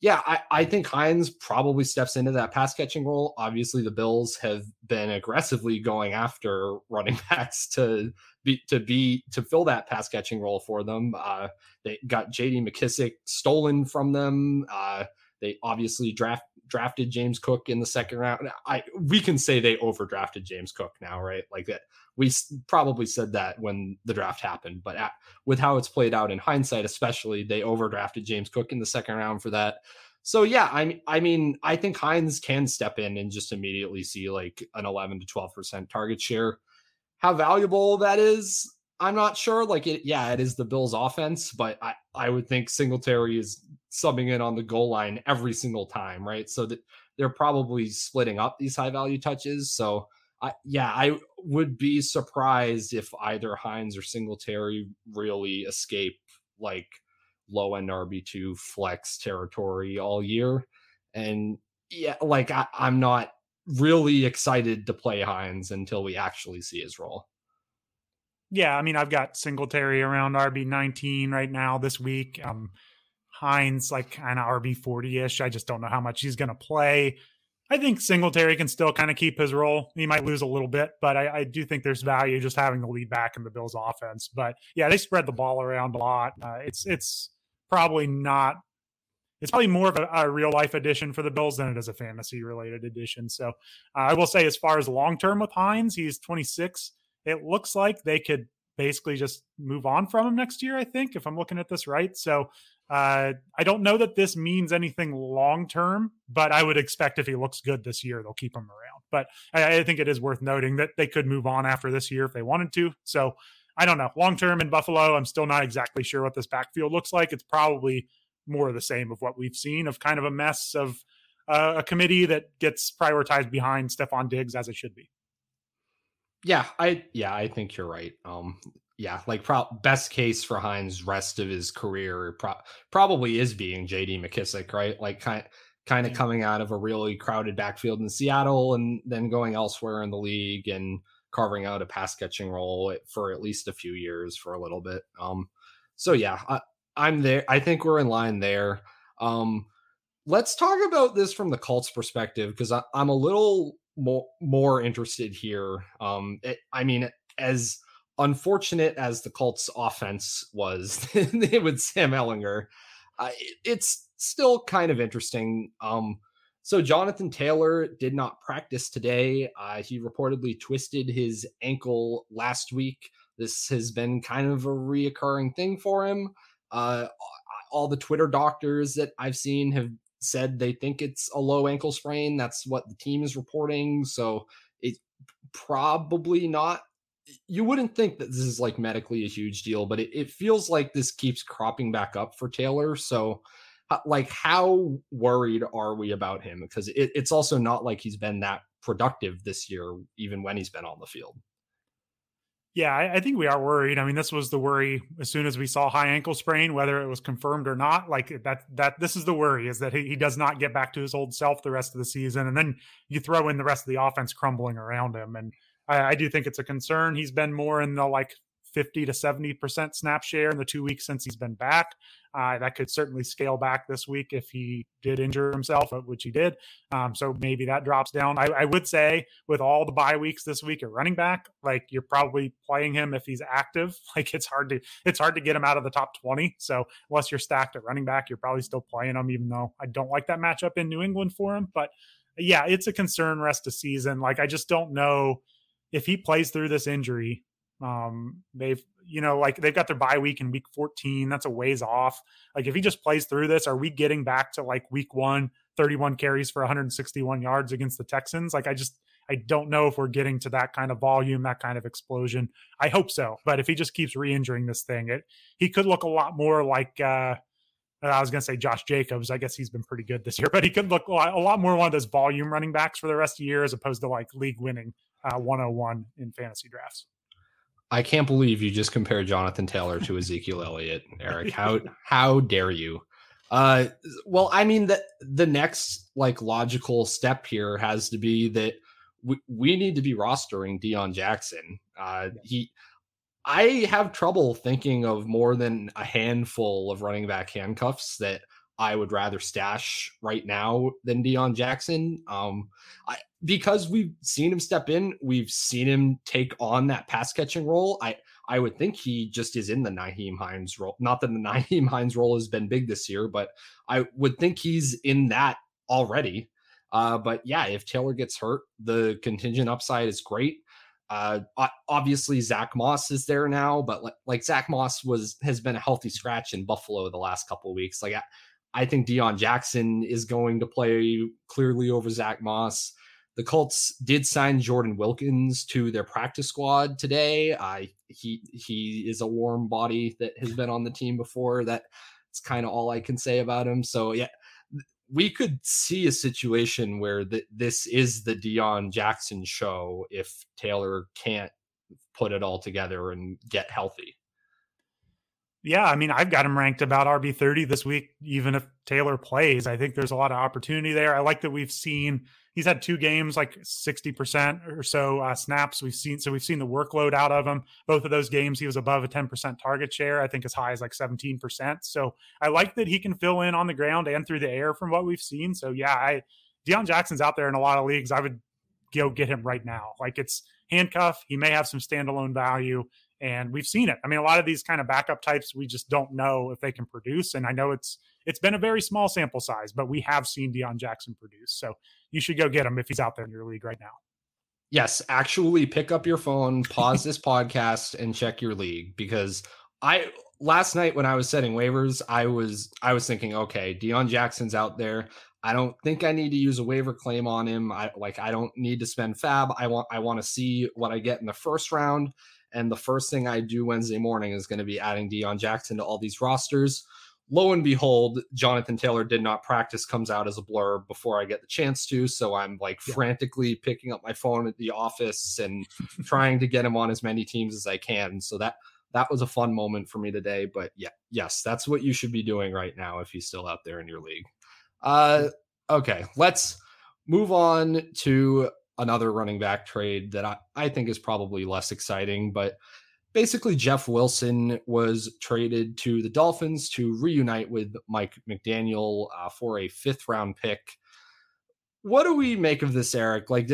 yeah, I, I think Hines probably steps into that pass catching role. Obviously, the Bills have been aggressively going after running backs to be to be to fill that pass catching role for them. Uh, they got J.D. McKissick stolen from them. Uh, they obviously draft drafted James Cook in the second round. I we can say they overdrafted James Cook now, right? Like that. We probably said that when the draft happened, but at, with how it's played out in hindsight, especially, they overdrafted James Cook in the second round for that. So yeah, I mean, I mean, I think Hines can step in and just immediately see like an 11 to 12 percent target share. How valuable that is, I'm not sure. Like it, yeah, it is the Bills' offense, but I I would think Singletary is subbing in on the goal line every single time, right? So that they're probably splitting up these high value touches. So I, yeah, I would be surprised if either Hines or Singletary really escape like low end RB2 flex territory all year. And yeah, like I, I'm not really excited to play Hines until we actually see his role. Yeah, I mean, I've got Singletary around RB 19 right now this week. Um, Hines like kind of RB 40 ish. I just don't know how much he's going to play. I think Singletary can still kind of keep his role. He might lose a little bit, but I, I, do think there's value just having the lead back in the Bills' offense. But yeah, they spread the ball around a lot. Uh, it's it's probably not. It's probably more of a, a, real life addition for the Bills than it is a fantasy related addition. So uh, I will say, as far as long term with Hines, he's 26. It looks like they could basically just move on from him next year. I think if I'm looking at this right. So uh, I don't know that this means anything long term, but I would expect if he looks good this year, they'll keep him around. But I, I, think it is worth noting that they could move on after this year if they wanted to. So I don't know. Long term in Buffalo, I'm still not exactly sure what this backfield looks like. It's probably more of the same of what we've seen of kind of a mess of uh, a committee that gets prioritized behind Stefon Diggs as it should be. Yeah, I yeah, I think you're right. Um, yeah, like pro- best case for Hines rest of his career pro- probably is being JD McKissick, right? Like kind kind of yeah. coming out of a really crowded backfield in Seattle and then going elsewhere in the league and carving out a pass catching role for at least a few years for a little bit. Um, so yeah, I, I'm there. I think we're in line there. Um, let's talk about this from the Colts perspective because I'm a little more more interested here. Um, it, I mean, as unfortunate as the Colts offense was with Sam Ehlinger, uh, it's still kind of interesting. Um, so Jonathan Taylor did not practice today. Uh, he reportedly twisted his ankle last week This has been kind of a reoccurring thing for him. Uh, all the Twitter doctors that I've seen have said they think it's a low ankle sprain. That's what the team is reporting. So it's probably not. You wouldn't think that this is like medically a huge deal, but it, it feels like this keeps cropping back up for Taylor. So, like, how worried are we about him? Because it, it's also not like he's been that productive this year, even when he's been on the field. Yeah, I, I, think we are worried. I mean, this was the worry as soon as we saw high ankle sprain, whether it was confirmed or not. Like that, that this is the worry is that he, he does not get back to his old self the rest of the season, and then you throw in the rest of the offense crumbling around him, and I, I do think it's a concern. He's been more in the like 50 to 70% snap share in the two weeks since he's been back. Uh, that could certainly scale back this week if he did injure himself, uh, which he did. Um, so maybe that drops down. I, I, would say with all the bye weeks this week at running back, like you're probably playing him if he's active. Like it's hard to it's hard to get him out of the top 20. So unless you're stacked at running back, you're probably still playing him, even though I don't like that matchup in New England for him. But yeah, it's a concern rest of season. Like I just don't know if he plays through this injury um, they've, you know, like they've got their bye week in week 14. That's a ways off. Like if he just plays through this, are we getting back to like week one, 31 carries for 161 yards against the Texans? Like I just, I don't know if we're getting to that kind of volume, that kind of explosion. I hope so. But if he just keeps re-injuring this thing, it he could look a lot more like uh I was going to say Josh Jacobs. I guess he's been pretty good this year, but he could look a lot, more one of those volume running backs for the rest of the year as opposed to like league winning uh, 101 in fantasy drafts. I can't believe you just compared Jonathan Taylor to Ezekiel Elliott, Eric. How how dare you? Uh, well, I mean the the next like logical step here has to be that we, we need to be rostering Deon Jackson. Uh, he, I have trouble thinking of more than a handful of running back handcuffs that I would rather stash right now than Deon Jackson. Um, I, because we've seen him step in, we've seen him take on that pass catching role. I I would think he just is in the Nyheim Hines role. Not that the Nyheim Hines role has been big this year, but I would think he's in that already. Uh, but yeah, if Taylor gets hurt, the contingent upside is great. Uh, obviously Zach Moss is there now, but like, like Zach Moss was has been a healthy scratch in Buffalo the last couple weeks. Like I, I think Deon Jackson is going to play clearly over Zach Moss. The Colts did sign Jordan Wilkins to their practice squad today. I he he is a warm body that has been on the team before. That's kind of all I can say about him. So yeah, we could see a situation where th- this is the Deon Jackson show if Taylor can't put it all together and get healthy. Yeah, I mean, I've got him ranked about RB thirty this week. Even if Taylor plays, I think there's a lot of opportunity there. I like that we've seen he's had two games like 60% or so uh, snaps we've seen so we've seen the workload out of him both of those games he was above a 10% target share i think as high as like 17% so i like that he can fill in on the ground and through the air from what we've seen so yeah i Deon Jackson's out there in a lot of leagues i would go get him right now like it's handcuff he may have some standalone value and we've seen it. I mean, a lot of these kind of backup types, we just don't know if they can produce. And I know it's it's been a very small sample size, but we have seen Deon Jackson produce. So you should go get him if he's out there in your league right now. Yes, actually pick up your phone, pause this podcast, and check your league because I last night when I was setting waivers, I was I was thinking, okay, Deon Jackson's out there. I don't think I need to use a waiver claim on him. I like I don't need to spend fab. I want I want to see what I get in the first round and the first thing I do Wednesday morning is going to be adding Deon Jackson to all these rosters. Lo and behold, Jonathan Taylor did not practice, comes out as a blur before I get the chance to. So I'm like yeah. frantically picking up my phone at the office and trying to get him on as many teams as I can. So that that was a fun moment for me today. But yeah, yes, that's what you should be doing right now if he's still out there in your league. Uh okay, let's move on to another running back trade that I, I think is probably less exciting, but basically Jeff Wilson was traded to the Dolphins to reunite with Mike McDaniel uh, for a fifth round pick. What do we make of this, Eric? Like,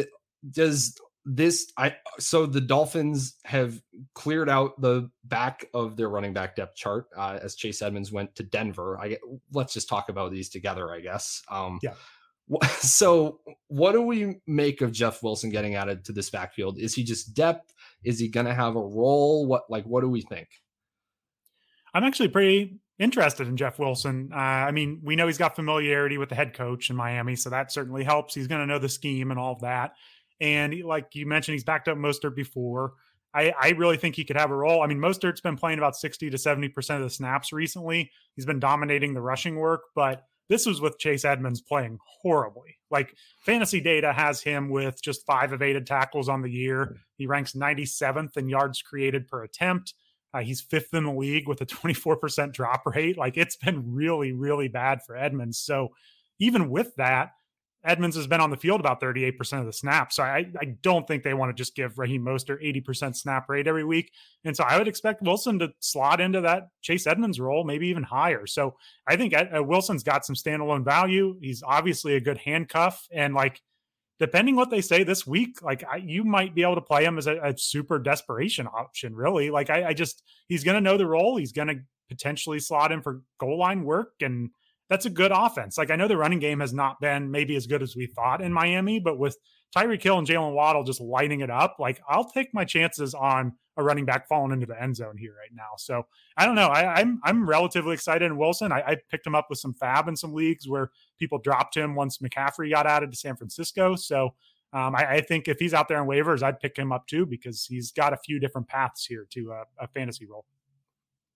does this I so the Dolphins have cleared out the back of their running back depth chart uh, as Chase Edmonds went to Denver. I get, let's just talk about these together, I guess. Um, yeah So, what do we make of Jeff Wilson getting added to this backfield? Is he just depth? Is he going to have a role? What like what do we think? I'm actually pretty interested in Jeff Wilson. Uh, I mean, we know he's got familiarity with the head coach in Miami, so that certainly helps. He's going to know the scheme and all of that. And he, like you mentioned, he's backed up Mostert before. I, I really think he could have a role. I mean, Mostert's been playing about 60 to 70% of the snaps recently. He's been dominating the rushing work, but this was with Chase Edmonds playing horribly. Like fantasy data has him with just five evaded tackles on the year. He ranks 97th in yards created per attempt. Uh, he's fifth in the league with a 24% drop rate. Like it's been really, really bad for Edmonds. So even with that, Edmonds has been on the field about 38% of the snaps. So I, I don't think they want to just give Raheem Mostert 80% snap rate every week. And so I would expect Wilson to slot into that Chase Edmonds role, maybe even higher. So I think uh, Wilson's got some standalone value. He's obviously a good handcuff. And like, depending what they say this week, like I, you might be able to play him as a, a super desperation option, really. Like I, I just, he's going to know the role. He's going to potentially slot in for goal line work and, that's a good offense. Like I know the running game has not been maybe as good as we thought in Miami, but with Tyreek Hill and Jalen Waddle just lighting it up, like I'll take my chances on a running back falling into the end zone here right now. So I don't know. I, am I'm, I'm relatively excited in Wilson. I, I, picked him up with some fab in some leagues where people dropped him once McCaffrey got added to San Francisco. So um, I, I, think if he's out there on waivers, I'd pick him up too because he's got a few different paths here to a, a fantasy role.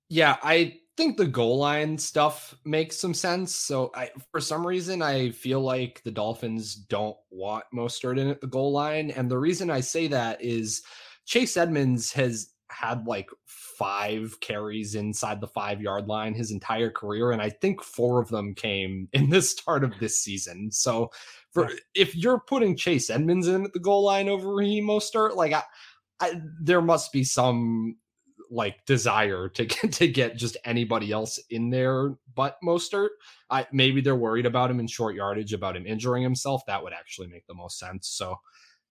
Yeah, I think the goal line stuff makes some sense. So I, for some reason, I feel like the Dolphins don't want Mostert in at the goal line, and the reason I say that is Chase Edmonds has had like five carries inside the five yard line his entire career, and I think four of them came in the start of this season. So, for if you're putting Chase Edmonds in at the goal line over Raheem Mostert, like I, I, there must be some like desire to get to get just anybody else in there but Mostert. I maybe they're worried about him in short yardage, about him injuring himself. That would actually make the most sense. So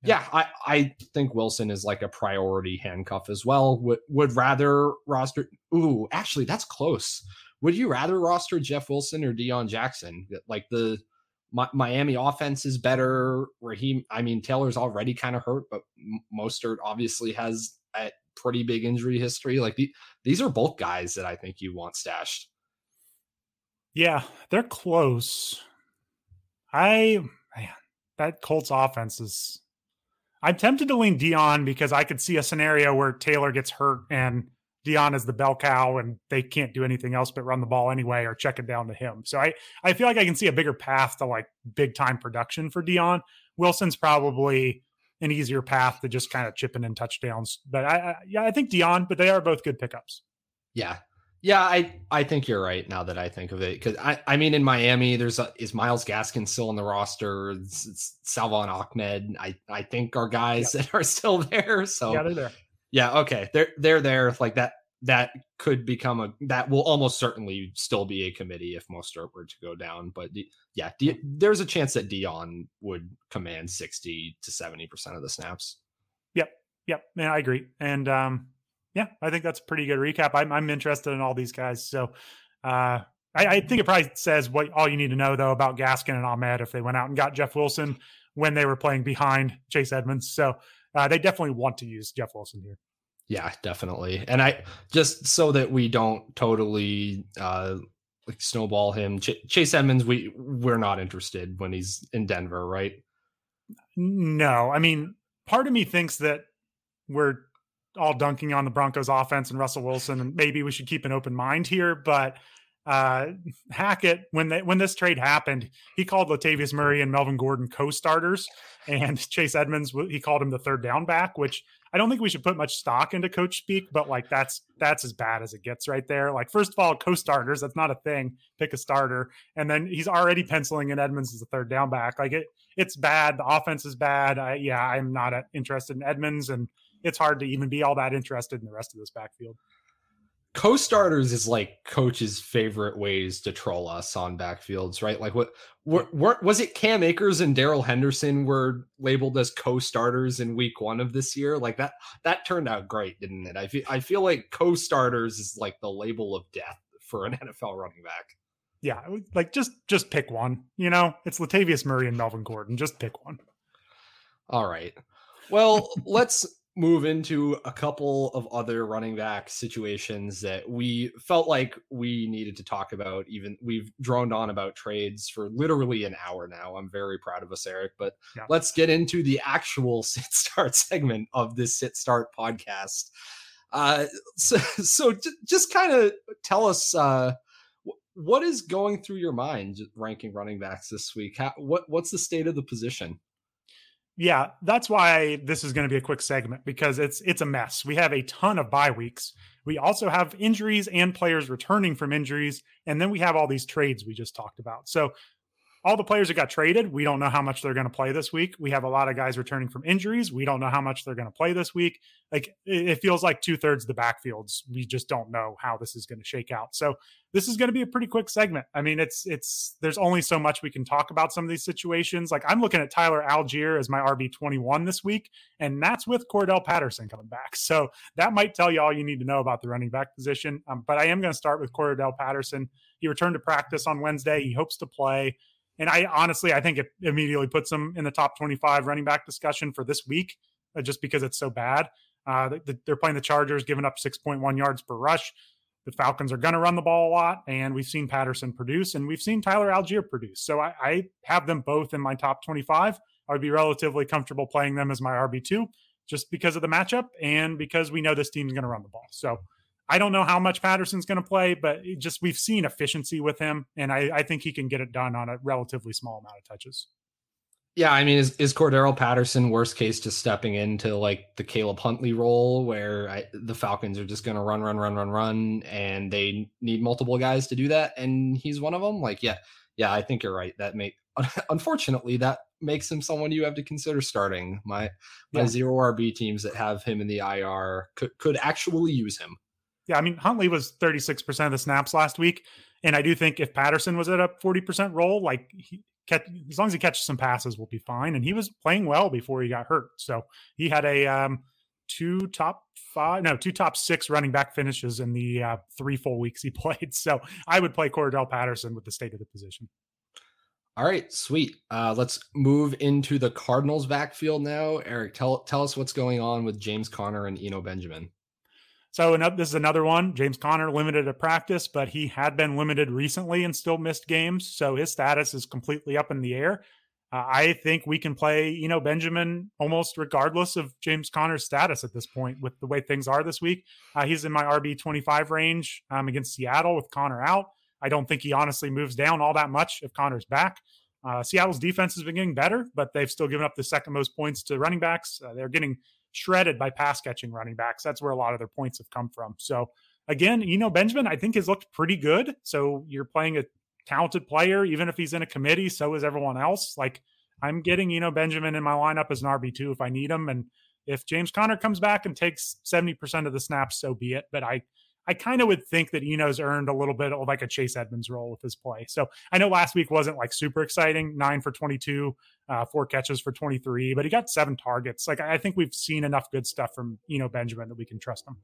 yeah, yeah I, I think Wilson is like a priority handcuff as well. Would would rather roster ooh, actually that's close. Would you rather roster Jeff Wilson or Deon Jackson? Like the Miami offense is better. Raheem, I mean, Taylor's already kind of hurt, but Mostert obviously has at pretty big injury history. Like the, these are both guys that I think you want stashed. Yeah, they're close. I man, that Colts offense is. I'm tempted to lean Deon because I could see a scenario where Taylor gets hurt and Deon is the bell cow and they can't do anything else but run the ball anyway or check it down to him. So I, I feel like I can see a bigger path to like big time production for Deon. Wilson's probably an easier path to just kind of chipping in touchdowns. But I, I yeah, I think Deon, but they are both good pickups. Yeah. Yeah, I I think you're right now that I think of it because I I mean in Miami there's a, is Myles Gaskin still on the roster? It's, it's Salvon Ahmed. I I think are guys that are still there. So yeah, they're there. Yeah, okay, they're they're there. Like that that could become a that will almost certainly still be a committee if Mostert were to go down. But yeah, D, there's a chance that Deon would command 60 to 70 percent of the snaps. Yep, yep, yeah, I agree. And um, yeah, I think that's a pretty good recap. I'm, I'm interested in all these guys. So uh, I, I, think it probably says what all you need to know though about Gaskin and Ahmed if they went out and got Jeff Wilson when they were playing behind Chase Edmonds. So uh, they definitely want to use Jeff Wilson here. Yeah, definitely. And I just so that we don't totally uh like snowball him. Ch- Chase Edmonds, we we're not interested when he's in Denver, right? No, I mean, part of me thinks that we're all dunking on the Broncos offense and Russell Wilson, and maybe we should keep an open mind here. But uh, Hackett, when they, when this trade happened, he called Latavius Murray and Melvin Gordon co-starters, and Chase Edmonds he called him the third down back, which I don't think we should put much stock into coach speak, but like that's that's as bad as it gets right there. Like first of all, co-starters, that's not a thing. Pick a starter, and then he's already penciling in Edmonds as a third down back. Like it, it's bad. The offense is bad. I, yeah, I'm not interested in Edmonds, and it's hard to even be all that interested in the rest of this backfield co-starters is like coach's favorite ways to troll us on backfields, right? Like what, what, what was it? Cam Akers and Darrell Henderson were labeled as co-starters in week one of this year. Like that, that turned out great, didn't it? I feel, I feel like co-starters is like the label of death for an NFL running back. Yeah, like just just pick one. You know, it's Latavius Murray and Melvin Gordon. Just pick one. All right. Well, let's move into a couple of other running back situations that we felt like we needed to talk about. Even we've droned on about trades for literally an hour now. I'm very proud of us, Eric. But yeah. let's get into the actual sit start segment of this sit start podcast. Uh, so, so just kind of tell us uh, what is going through your mind ranking running backs this week. How, what what's the state of the position? Yeah, that's why this is going to be a quick segment because it's it's a mess. We have a ton of bye weeks. We also have injuries and players returning from injuries, and then we have all these trades we just talked about. So all the players that got traded, we don't know how much they're going to play this week. We have a lot of guys returning from injuries. We don't know how much they're going to play this week. Like it feels like two thirds of the backfields. We just don't know how this is going to shake out. So this is going to be a pretty quick segment. I mean, it's it's there's only so much we can talk about some of these situations. Like I'm looking at Tyler Allgeier as my RB 21 this week, and that's with Cordarrelle Patterson coming back. So that might tell you all you need to know about the running back position. Um, but I am going to start with Cordarrelle Patterson. He returned to practice on Wednesday. He hopes to play. And I honestly, I think it immediately puts them in the top 25 running back discussion for this week, uh, just because it's so bad. Uh, they're playing the Chargers, giving up 6.1 yards per rush. The Falcons are going to run the ball a lot, and we've seen Patterson produce, and we've seen Tyler Allgeier produce. So I, I have them both in my top 25. I would be relatively comfortable playing them as my RB2 just because of the matchup and because we know this team is going to run the ball. So I don't know how much Patterson's going to play, but just we've seen efficiency with him, and I, I, think he can get it done on a relatively small amount of touches. Yeah, I mean, is, is Cordarrelle Patterson worst case just stepping into like the Caleb Huntley role where I, the Falcons are just going to run, run, run, run, run, and they need multiple guys to do that, and he's one of them? Like, yeah, yeah, I think you're right. That may unfortunately that makes him someone you have to consider starting. My my yeah. zero RB teams that have him in the IR could could actually use him. Yeah, I mean Huntley was 36% of the snaps last week, and I do think if Patterson was at a 40% role, like he as long as he catches some passes, we'll be fine. And he was playing well before he got hurt, so he had a um, two top five, no, two top six running back finishes in the uh, three full weeks he played. So I would play Cordarrelle Patterson with the state of the position. All right, sweet. Uh, let's move into the Cardinals backfield now. Eric, tell tell us what's going on with James Conner and Eno Benjamin. So this is another one. James Conner limited at practice, but he had been limited recently and still missed games. So his status is completely up in the air. Uh, I think we can play, Eno, Benjamin almost regardless of James Conner's status at this point with the way things are this week. Uh, he's in my RB 25 range um, against Seattle with Conner out. I don't think he honestly moves down all that much if Conner's back. Uh, Seattle's defense has been getting better, but they've still given up the second most points to running backs. Uh, they're getting shredded by pass catching running backs. That's where a lot of their points have come from. So again, you know, Benjamin, I think has looked pretty good. So you're playing a talented player, even if he's in a committee, so is everyone else. Like I'm getting, you know, Benjamin in my lineup as an RB2 if I need him. And if James Conner comes back and takes 70% of the snaps, so be it. But I I kind of would think that Eno's earned a little bit of like a Chase Edmonds role with his play. So I know last week wasn't like super exciting, nine for 22, uh, four catches for 23, but he got seven targets. Like I think we've seen enough good stuff from Eno Benjamin that we can trust him.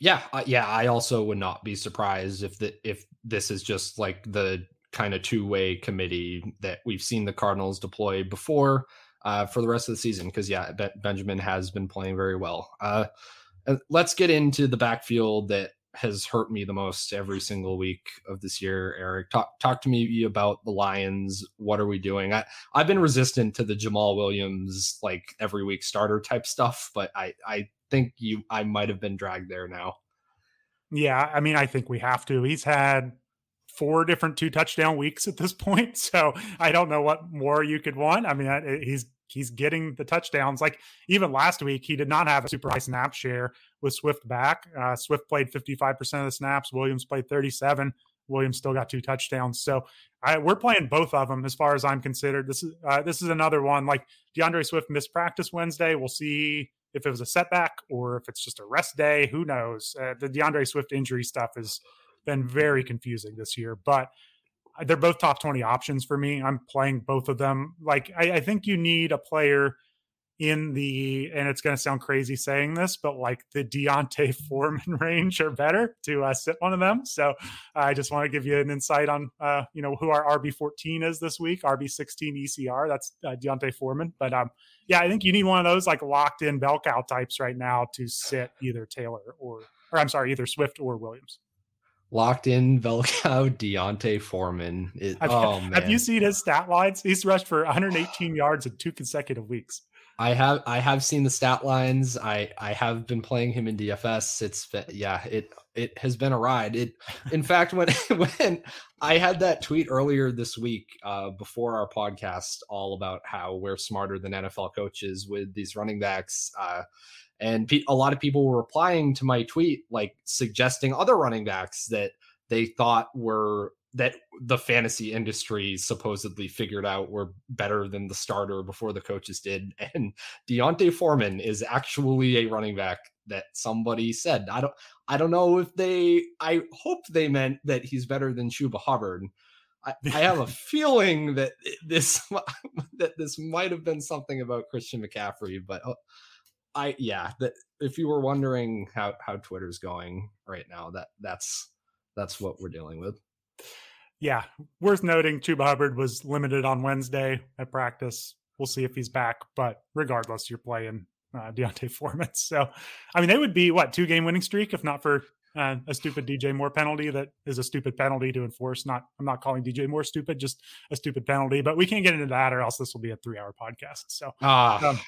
Yeah, uh, yeah. I also would not be surprised if the if this is just like the kind of two way committee that we've seen the Cardinals deploy before uh, for the rest of the season. Because yeah, Benjamin has been playing very well. Uh, let's get into the backfield that has hurt me the most every single week of this year. Eric, talk talk to me about the Lions. What are we doing? I I've been resistant to the Jamaal Williams like every week starter type stuff, but I I think you I might have been dragged there now. Yeah, I mean, I think we have to. He's had four different two touchdown weeks at this point, so I don't know what more you could want. I mean, he's he's getting the touchdowns. Like even last week, he did not have a super high snap share with Swift back. Uh, Swift played 55% of the snaps. Williams played 37. Williams still got two touchdowns. So I, we're playing both of them as far as I'm considered. This is uh, this is another one like D'Andre Swift missed practice Wednesday. We'll see if it was a setback or if it's just a rest day. Who knows? Uh, the D'Andre Swift injury stuff has been very confusing this year, but they're both top 20 options for me. I'm playing both of them. Like, I, I think you need a player in the and it's going to sound crazy saying this, but like the D'Onta Foreman range are better to uh, sit one of them. So I just want to give you an insight on uh, you know who our RB fourteen is this week. RB sixteen ECR. That's uh, D'Onta Foreman. But um, yeah, I think you need one of those like locked in bell cow types right now to sit either Taylor or or I'm sorry, either Swift or Williams locked in bell cow D'Onta Foreman. It, have, oh man, have you seen his stat lines? He's rushed for 118 yards in two consecutive weeks. I have I have seen the stat lines. I I have been playing him in DFS. It's yeah, it it has been a ride. It in fact when when I had that tweet earlier this week uh, before our podcast all about how we're smarter than NFL coaches with these running backs. Uh, and pe- a lot of people were replying to my tweet like suggesting other running backs that they thought were that the fantasy industry supposedly figured out were better than the starter before the coaches did. And D'Onta Foreman is actually a running back that somebody said. I don't I don't know if they I hope they meant that he's better than Chuba Hubbard. I, I have a feeling that this that this might have been something about Christian McCaffrey, but uh, I yeah, that if you were wondering how how Twitter's going right now, that that's that's what we're dealing with yeah, worth noting, Chuba Hubbard was limited on Wednesday at practice. We'll see if he's back, but regardless, you're playing uh, D'Onta Foreman. So, I mean, they would be what two game winning streak if not for uh, a stupid DJ Moore penalty that is a stupid penalty to enforce. Not, I'm not calling DJ Moore stupid, just a stupid penalty. But we can't get into that, or else this will be a three hour podcast. So, uh, um,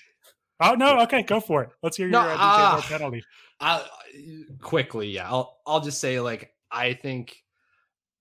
oh no, okay, go for it. Let's hear your no, uh, DJ Moore penalty. quickly, yeah, I'll I'll just say like I think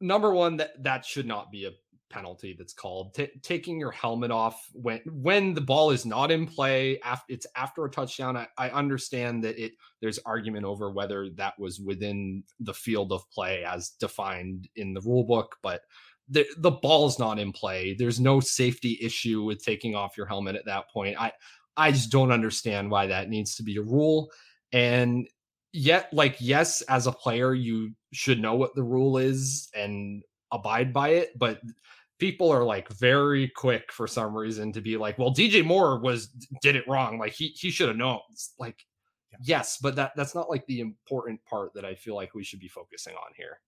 number one that that should not be a penalty that's called. T- taking your helmet off when when the ball is not in play after it's after a touchdown I, I understand that it there's argument over whether that was within the field of play as defined in the rule book but the the ball's not in play. There's no safety issue with taking off your helmet at that point. I i just don't understand why that needs to be a rule. And yet like yes as a player you should know what the rule is and abide by it but people are like very quick for some reason to be like well DJ Moore was did it wrong like he he should have known it's like yeah. yes but that that's not like the important part that I feel like we should be focusing on here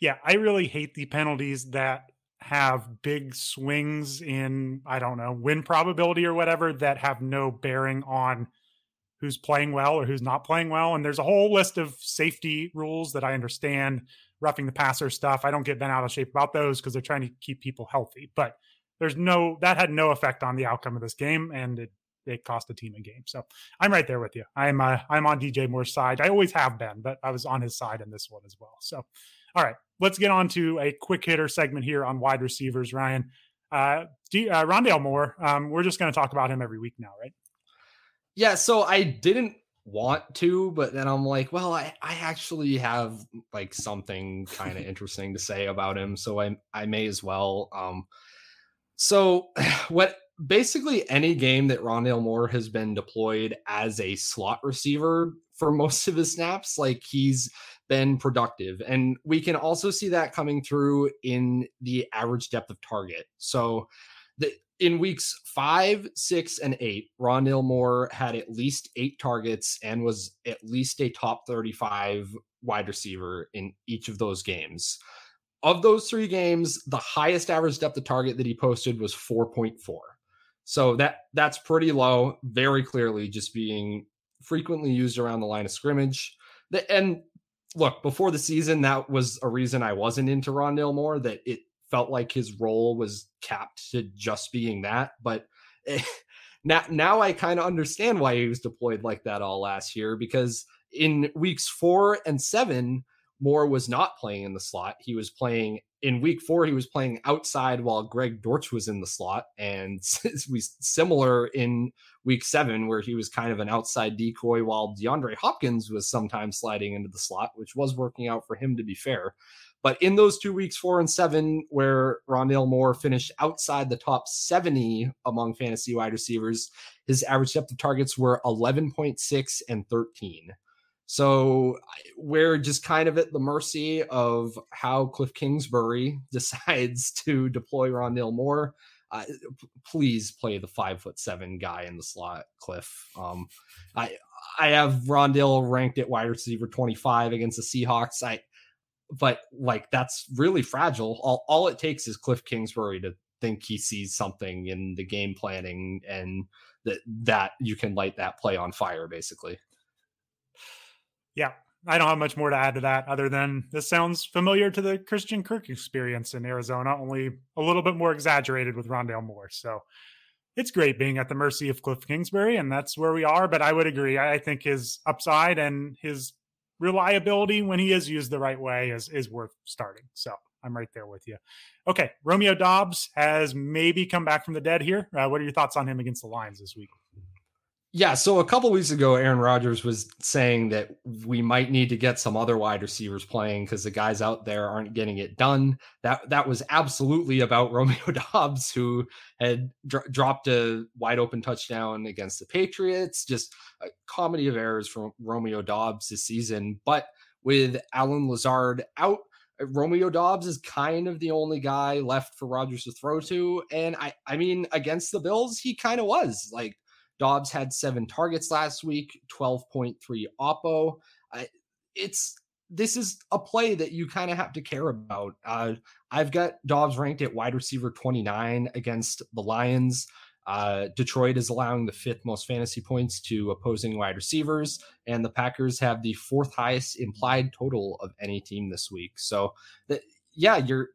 yeah I really hate the penalties that have big swings in I don't know win probability or whatever that have no bearing on who's playing well or who's not playing well. And there's a whole list of safety rules that I understand, roughing the passer stuff. I don't get bent out of shape about those because they're trying to keep people healthy. But there's no that had no effect on the outcome of this game, and it it cost the team a game. So I'm right there with you. I'm uh, I'm on DJ Moore's side. I always have been, but I was on his side in this one as well. So all right, let's get on to a quick hitter segment here on wide receivers. Ryan, uh, D, uh Rondale Moore. Um, we're just going to talk about him every week now, right? Yeah, so I didn't want to, but then I'm like, well, I, I actually have like something kind of interesting to say about him, so I I may as well. Um, so what basically any game that Rondale Moore has been deployed as a slot receiver for most of his snaps, like he's been productive, and we can also see that coming through in the average depth of target. So the in weeks five, six, and eight, Rondale Moore had at least eight targets and was at least a top 35 wide receiver in each of those games. Of those three games, the highest average depth of target that he posted was 4.4. So that that's pretty low, very clearly just being frequently used around the line of scrimmage. The, and look, before the season, that was a reason I wasn't into Rondale Moore, that it felt like his role was capped to just being that. But now, now I kind of understand why he was deployed like that all last year because in weeks four and seven, Moore was not playing in the slot. He was playing in week four. He was playing outside while Greg Dortch was in the slot, and we similar in week seven where he was kind of an outside decoy while DeAndre Hopkins was sometimes sliding into the slot, which was working out for him to be fair. But in those two weeks, four and seven, where Rondale Moore finished outside the top 70 among fantasy wide receivers, his average depth of targets were 11.6 and 13. So we're just kind of at the mercy of how Cliff Kingsbury decides to deploy Rondale Moore. uh, please play the five foot seven guy in the slot, Cliff. Um, I I have Rondale ranked at wide receiver 25 against the Seahawks. I but like that's really fragile. All all it takes is Cliff Kingsbury to think he sees something in the game planning and that that you can light that play on fire basically. Yeah, I don't have much more to add to that other than this sounds familiar to the Christian Kirk experience in Arizona, only a little bit more exaggerated with Rondale Moore. So it's great being at the mercy of Cliff Kingsbury, and that's where we are. But I would agree. I think his upside and his reliability when he is used the right way is is worth starting. So I'm right there with you. Okay, Romeo Doubs has maybe come back from the dead here. Uh, what are your thoughts on him against the Lions this week? Yeah, so a couple weeks ago, Aaron Rodgers was saying that we might need to get some other wide receivers playing because the guys out there aren't getting it done. That that was absolutely about Romeo Doubs, who had dr- dropped a wide open touchdown against the Patriots. Just a comedy of errors from Romeo Doubs this season. But with Allen Lazard out, Romeo Doubs is kind of the only guy left for Rodgers to throw to. And I, I mean, against the Bills, he kind of was like Doubs had seven targets last week, 12.3 oppo. I, it's this is a play that you kind of have to care about. Uh, I've got Doubs ranked at wide receiver 29 against the Lions. Uh, Detroit is allowing the fifth most fantasy points to opposing wide receivers, and the Packers have the fourth highest implied total of any team this week. So, that, yeah, you're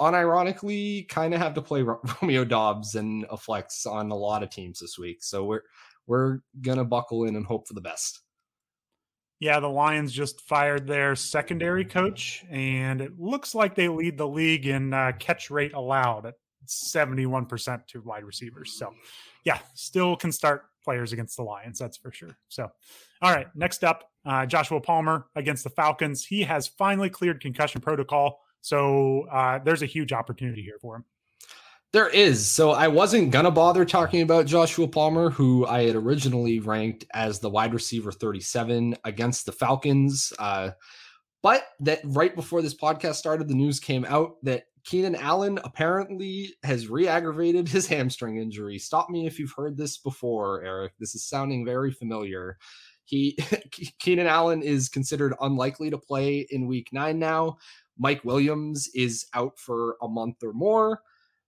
unironically kind of have to play Romeo Doubs and a flex on a lot of teams this week. So we're we're gonna buckle in and hope for the best. Yeah, the Lions just fired their secondary coach, and it looks like they lead the league in uh, catch rate allowed at 71% to wide receivers. So, yeah, still can start players against the Lions, that's for sure. So, all right, next up, uh, Joshua Palmer against the Falcons. He has finally cleared concussion protocol. So uh, there's a huge opportunity here for him. There is. So I wasn't going to bother talking about Joshua Palmer, who I had originally ranked as the wide receiver 37 against the Falcons. Uh, but that right before this podcast started, the news came out that Keenan Allen apparently has re aggravated his hamstring injury. Stop me if you've heard this before, Eric. This is sounding very familiar. He Keenan Allen is considered unlikely to play in week nine now. Mike Williams is out for a month or more.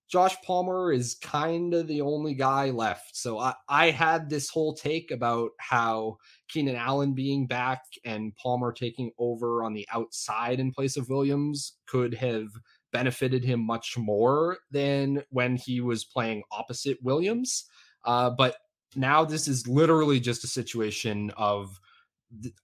Josh Palmer is kind of the only guy left. So I, I had this whole take about how Keenan Allen being back and Palmer taking over on the outside in place of Williams could have benefited him much more than when he was playing opposite Williams. Uh, but now this is literally just a situation of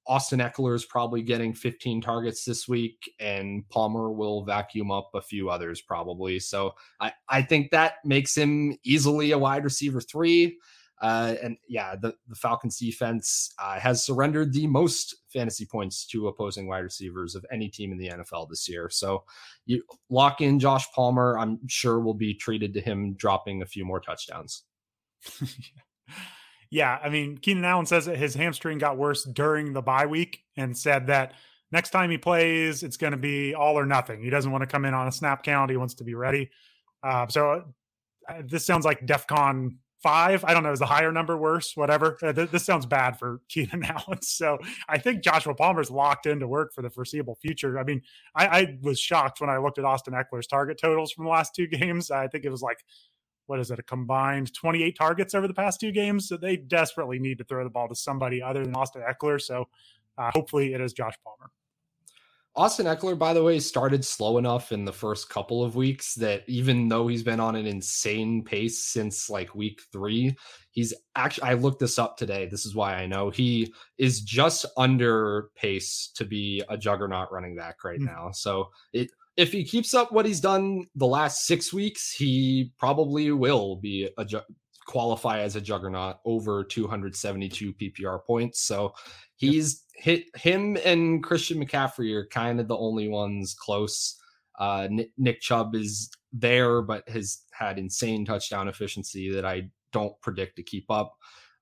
Austin Ekeler is probably getting 15 targets this week, and Palmer will vacuum up a few others probably. So I, I think that makes him easily a wide receiver three. Uh, and yeah, the, the Falcons defense uh, has surrendered the most fantasy points to opposing wide receivers of any team in the NFL this year. So you lock in Josh Palmer. I'm sure will be treated to him dropping a few more touchdowns. yeah, I mean, Keenan Allen says that his hamstring got worse during the bye week and said that next time he plays, it's going to be all or nothing. He doesn't want to come in on a snap count. He wants to be ready. Uh, so uh, this sounds like DEFCON five. I don't know. Is the higher number worse? Whatever. Uh, th- this sounds bad for Keenan Allen. So I think Joshua Palmer's locked into work for the foreseeable future. I mean, I, I was shocked when I looked at Austin Ekeler's target totals from the last two games. I think it was like what is it, a combined 28 targets over the past two games. So they desperately need to throw the ball to somebody other than Austin Ekeler. So uh, hopefully it is Josh Palmer. Austin Ekeler, by the way, started slow enough in the first couple of weeks that even though he's been on an insane pace since like week three, he's actually, I looked this up today. This is why I know he is just under pace to be a juggernaut running back right mm-hmm. now. So it, if he keeps up what he's done the last six weeks, he probably will be a ju- qualify as a juggernaut over 272 PPR points. So he's hit him and Christian McCaffrey are kind of the only ones close. Uh, Nick, Nick Chubb is there, but has had insane touchdown efficiency that I don't predict to keep up.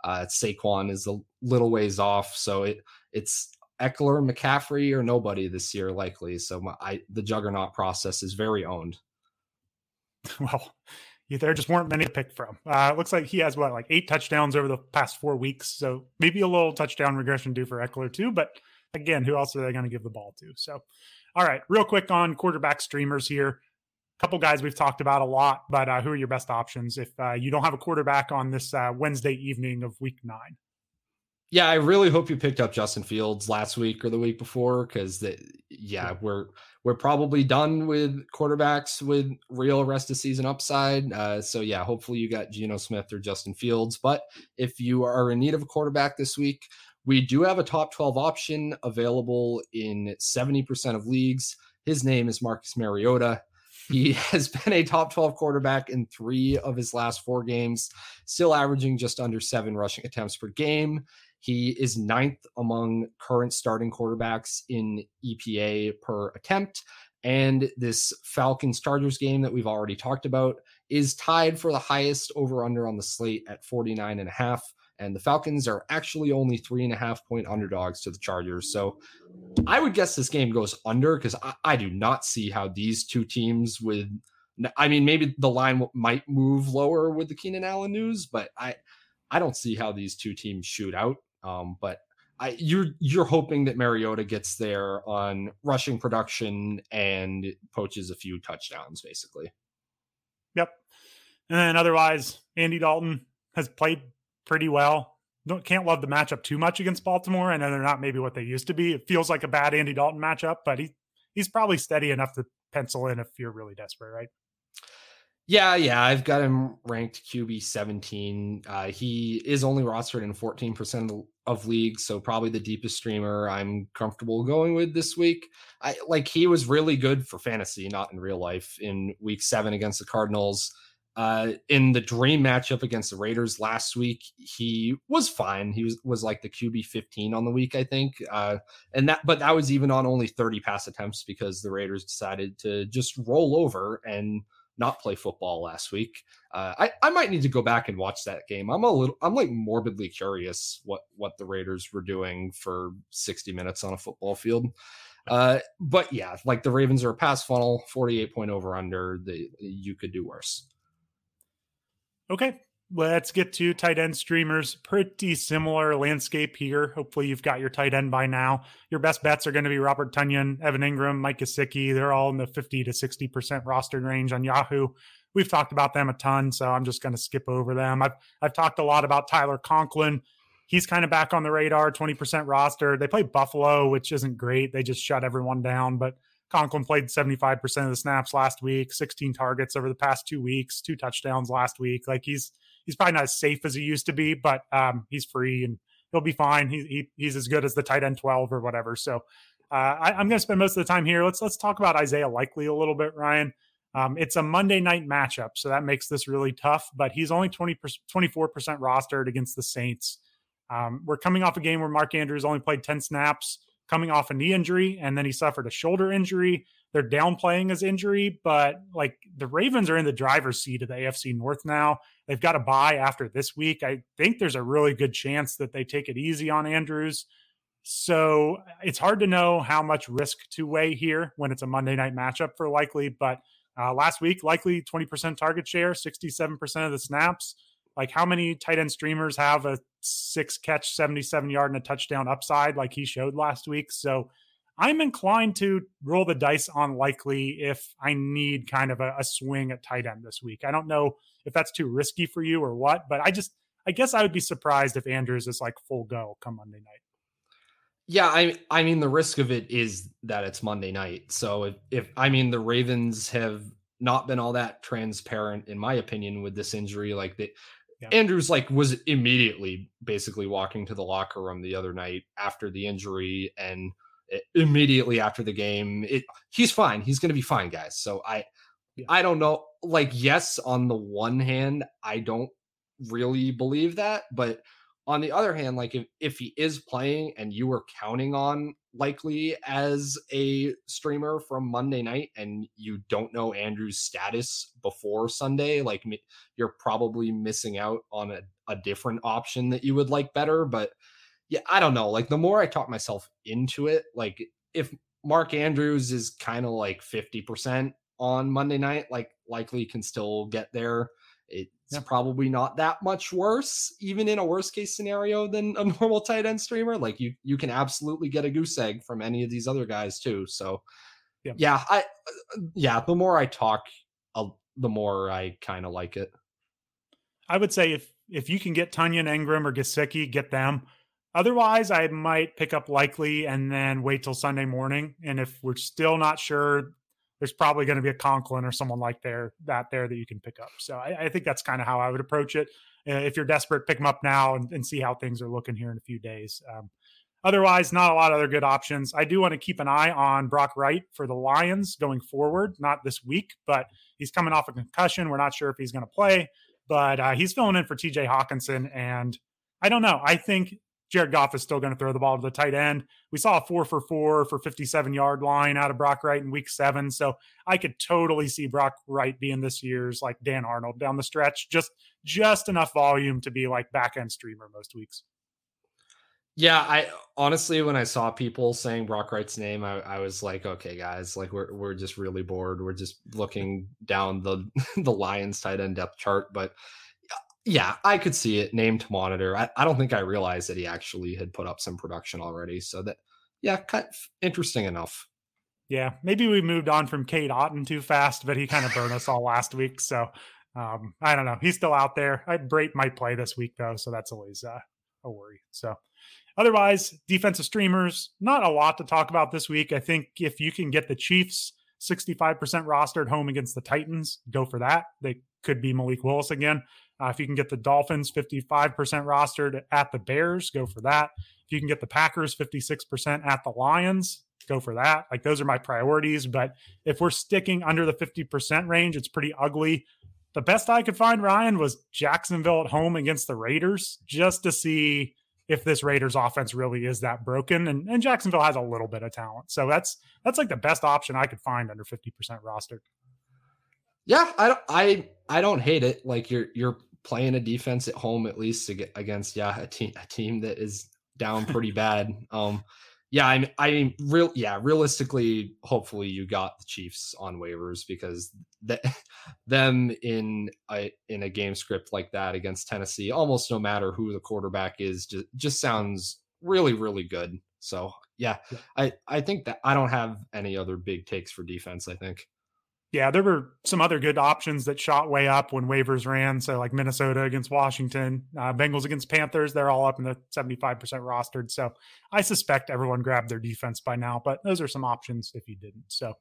Uh, Saquon is a little ways off, so it it's Ekeler, McCaffrey, or nobody this year likely. So my, I the juggernaut process is very owned. Well, there just weren't many to pick from. Uh, it looks like he has what like eight touchdowns over the past four weeks, so maybe a little touchdown regression due for Ekeler too. But again, who else are they going to give the ball to? So, all right, real quick on quarterback streamers here. A couple guys we've talked about a lot, but uh, who are your best options if uh, you don't have a quarterback on this uh, Wednesday evening of Week Nine? Yeah, I really hope you picked up Justin Fields last week or the week before because yeah, we're we're probably done with quarterbacks with real rest of season upside. Uh, so yeah, hopefully you got Geno Smith or Justin Fields. But if you are in need of a quarterback this week, we do have a top 12 option available in 70% of leagues. His name is Marcus Mariota. He has been a top 12 quarterback in three of his last four games, still averaging just under seven rushing attempts per game. He is ninth among current starting quarterbacks in EPA per attempt. And this Falcons Chargers game that we've already talked about is tied for the highest over under on the slate at 49 and a half. And the Falcons are actually only three and a half point underdogs to the Chargers. So I would guess this game goes under because I, I do not see how these two teams with I mean, maybe the line might move lower with the Keenan Allen news, but I I don't see how these two teams shoot out. Um, but I, you're you're hoping that Mariota gets there on rushing production and poaches a few touchdowns, basically. Yep. And then otherwise, Andy Dalton has played pretty well. Don't, can't love the matchup too much against Baltimore. I know they're not maybe what they used to be. It feels like a bad Andy Dalton matchup, but he he's probably steady enough to pencil in if you're really desperate, right? Yeah, yeah, I've got him ranked QB 17. Uh, he is only rostered in 14% of, of leagues, so probably the deepest streamer I'm comfortable going with this week. I like he was really good for fantasy, not in real life, in week seven against the Cardinals. Uh, in the dream matchup against the Raiders last week, he was fine. He was was like the QB 15 on the week, I think. Uh, and that, but that was even on only 30 pass attempts because the Raiders decided to just roll over and not play football last week. Uh, I I might need to go back and watch that game. I'm a little I'm like morbidly curious what what the Raiders were doing for 60 minutes on a football field. Uh, but yeah, like the Ravens are a pass funnel, 48 point over under. The you could do worse. Okay, Let's get to tight end streamers. Pretty similar landscape here. Hopefully, you've got your tight end by now. Your best bets are going to be Robert Tonyan, Evan Engram, Mike Gesicki. They're all in the 50 to 60% rostered range on Yahoo. We've talked about them a ton, so I'm just going to skip over them. I've, I've talked a lot about Tyler Conklin. He's kind of back on the radar, 20% roster. They play Buffalo, which isn't great. They just shut everyone down, but Conklin played 75% of the snaps last week, 16 targets over the past two weeks, two touchdowns last week. Like he's he's probably not as safe as he used to be, but um, he's free and he'll be fine. He, he, he's as good as the tight end 12 or whatever. So uh, I, am going to spend most of the time here. Let's let's talk about Isaiah Likely a little bit, Ryan. Um, it's a Monday night matchup, so that makes this really tough. But he's only 20 24 percent rostered against the Saints. Um, we're coming off a game where Mark Andrews only played 10 snaps, coming off a knee injury, and then he suffered a shoulder injury. They're downplaying his injury, but like the Ravens are in the driver's seat of the AFC North now. They've got a bye after this week. I think there's a really good chance that they take it easy on Andrews. So it's hard to know how much risk to weigh here when it's a Monday night matchup for likely. But uh, last week, likely 20% target share, 67% of the snaps. Like how many tight end streamers have a six catch, 77 yard and a touchdown upside like he showed last week? So I'm inclined to roll the dice on likely if I need kind of a, a, swing at tight end this week. I don't know if that's too risky for you or what, but I just I guess I would be surprised if Andrews is like full go come Monday night. Yeah, I I mean the risk of it is that it's Monday night. So if, if I mean the Ravens have not been all that transparent in my opinion with this injury like they yeah. Andrews like was immediately basically walking to the locker room the other night after the injury and immediately after the game. It he's fine. He's going to be fine, guys. So I yeah. I don't know. Like yes, on the one hand, I don't really believe that, but on the other hand, like if if he is playing and you were counting on likely as a streamer from Monday night and you don't know Andrew's status before Sunday, like you're probably missing out on a, a different option that you would like better. But yeah, I don't know. Like the more I talk myself into it, like if Mark Andrews is kind of like 50%, on Monday night, like likely can still get there. It's yeah. probably not that much worse, even in a worst case scenario than a normal tight end streamer. Like you, you can absolutely get a goose egg from any of these other guys too. So, yeah, yeah I, uh, yeah. The more I talk, I'll, the more I kind of like it. I would say if if you can get Tonyan Engram or Gesicki, get them. Otherwise, I might pick up Likely and then wait till Sunday morning. And if we're still not sure, there's probably going to be a Conklin or someone like there that there that you can pick up. So I, I think that's kind of how I would approach it. Uh, if you're desperate, pick them up now and, and, see how things are looking here in a few days. Um, otherwise, not a lot of other good options. I do want to keep an eye on Brock Wright for the Lions going forward. Not this week, but he's coming off a concussion. We're not sure if he's going to play, but uh, he's filling in for T.J. Hockenson and I don't know. I think Jared Goff is still going to throw the ball to the tight end. We saw a four for four for 57 yard line out of Brock Wright in week seven. So I could totally see Brock Wright being this year's like Dan Arnold down the stretch. Just just enough volume to be like back end streamer most weeks. Yeah, I honestly, when I saw people saying Brock Wright's name, I, I, was like, okay, guys, like we're we're just really bored. We're just looking down the the Lions tight end depth chart, but yeah, I could see it named monitor. I, I don't think I realized that he actually had put up some production already. So that, yeah, kind of interesting enough. Yeah, maybe we moved on from Cade Otton too fast, but he kind of burned us all last week. So um, I don't know. He's still out there. I, Brate might play this week though, so that's always uh, a worry. So otherwise, defensive streamers, not a lot to talk about this week. I think if you can get the Chiefs 65% rostered home against the Titans, go for that. They could be Malik Willis again. Uh, if you can get the Dolphins 55% rostered at the Bears, go for that. If you can get the Packers 56% at the Lions, go for that. Like those are my priorities. But if we're sticking under the 50% range, it's pretty ugly. The best I could find, Ryan, was Jacksonville at home against the Raiders just to see if this Raiders offense really is that broken. And, and Jacksonville has a little bit of talent. So that's that's like the best option I could find under 50% rostered. Yeah, I don't I I don't hate it. Like you're you're playing a defense at home at least against yeah a team a team that is down pretty bad. Um, yeah, I I mean, real yeah, realistically, hopefully you got the Chiefs on waivers because that them in a in a game script like that against Tennessee, almost no matter who the quarterback is, just just sounds really really good. So yeah, I I think that I don't have any other big takes for defense. I think yeah, there were some other good options that shot way up when waivers ran. So, like Minnesota against Washington, uh, Bengals against Panthers, they're all up in the 75% rostered. So, I suspect everyone grabbed their defense by now, but those are some options if you didn't. So,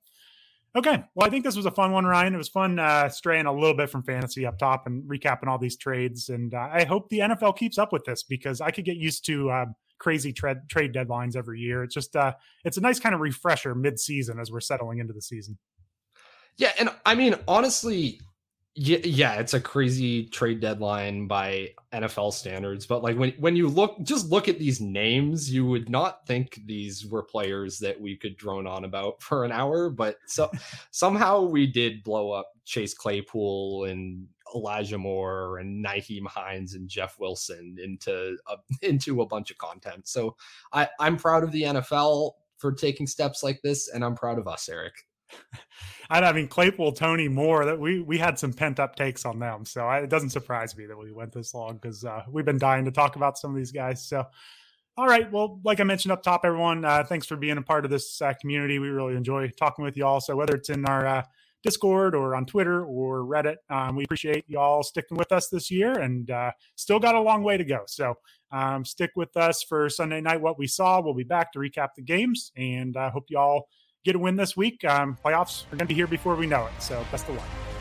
okay. Well, I think this was a fun one, Ryan. It was fun uh, straying a little bit from fantasy up top and recapping all these trades. And uh, I hope the NFL keeps up with this because I could get used to. Um, crazy trade trade deadlines every year. It's just uh it's a nice kind of refresher mid season as we're settling into the season. Yeah, and I mean honestly, yeah, yeah, it's a crazy trade deadline by NFL standards, but like when when you look just look at these names, you would not think these were players that we could drone on about for an hour, but so somehow we did blow up Chase Claypool and Elijah Moore and Nyheim Hines and Jeff Wilson into a, into a bunch of content. So I I'm proud of the NFL for taking steps like this, and I'm proud of us, Eric. I mean Claypool, Toney Moore. That we we had some pent up takes on them, so I, it doesn't surprise me that we went this long because uh, we've been dying to talk about some of these guys. So, all right, well, like I mentioned up top, everyone, uh, thanks for being a part of this uh, community. We really enjoy talking with you all. So whether it's in our uh, Discord or on Twitter or Reddit, um, we appreciate you all sticking with us this year, and uh, still got a long way to go. So um, stick with us for Sunday night. What we saw, we'll be back to recap the games, and I hope you all get a win this week. Um, playoffs are going to be here before we know it. So best of luck.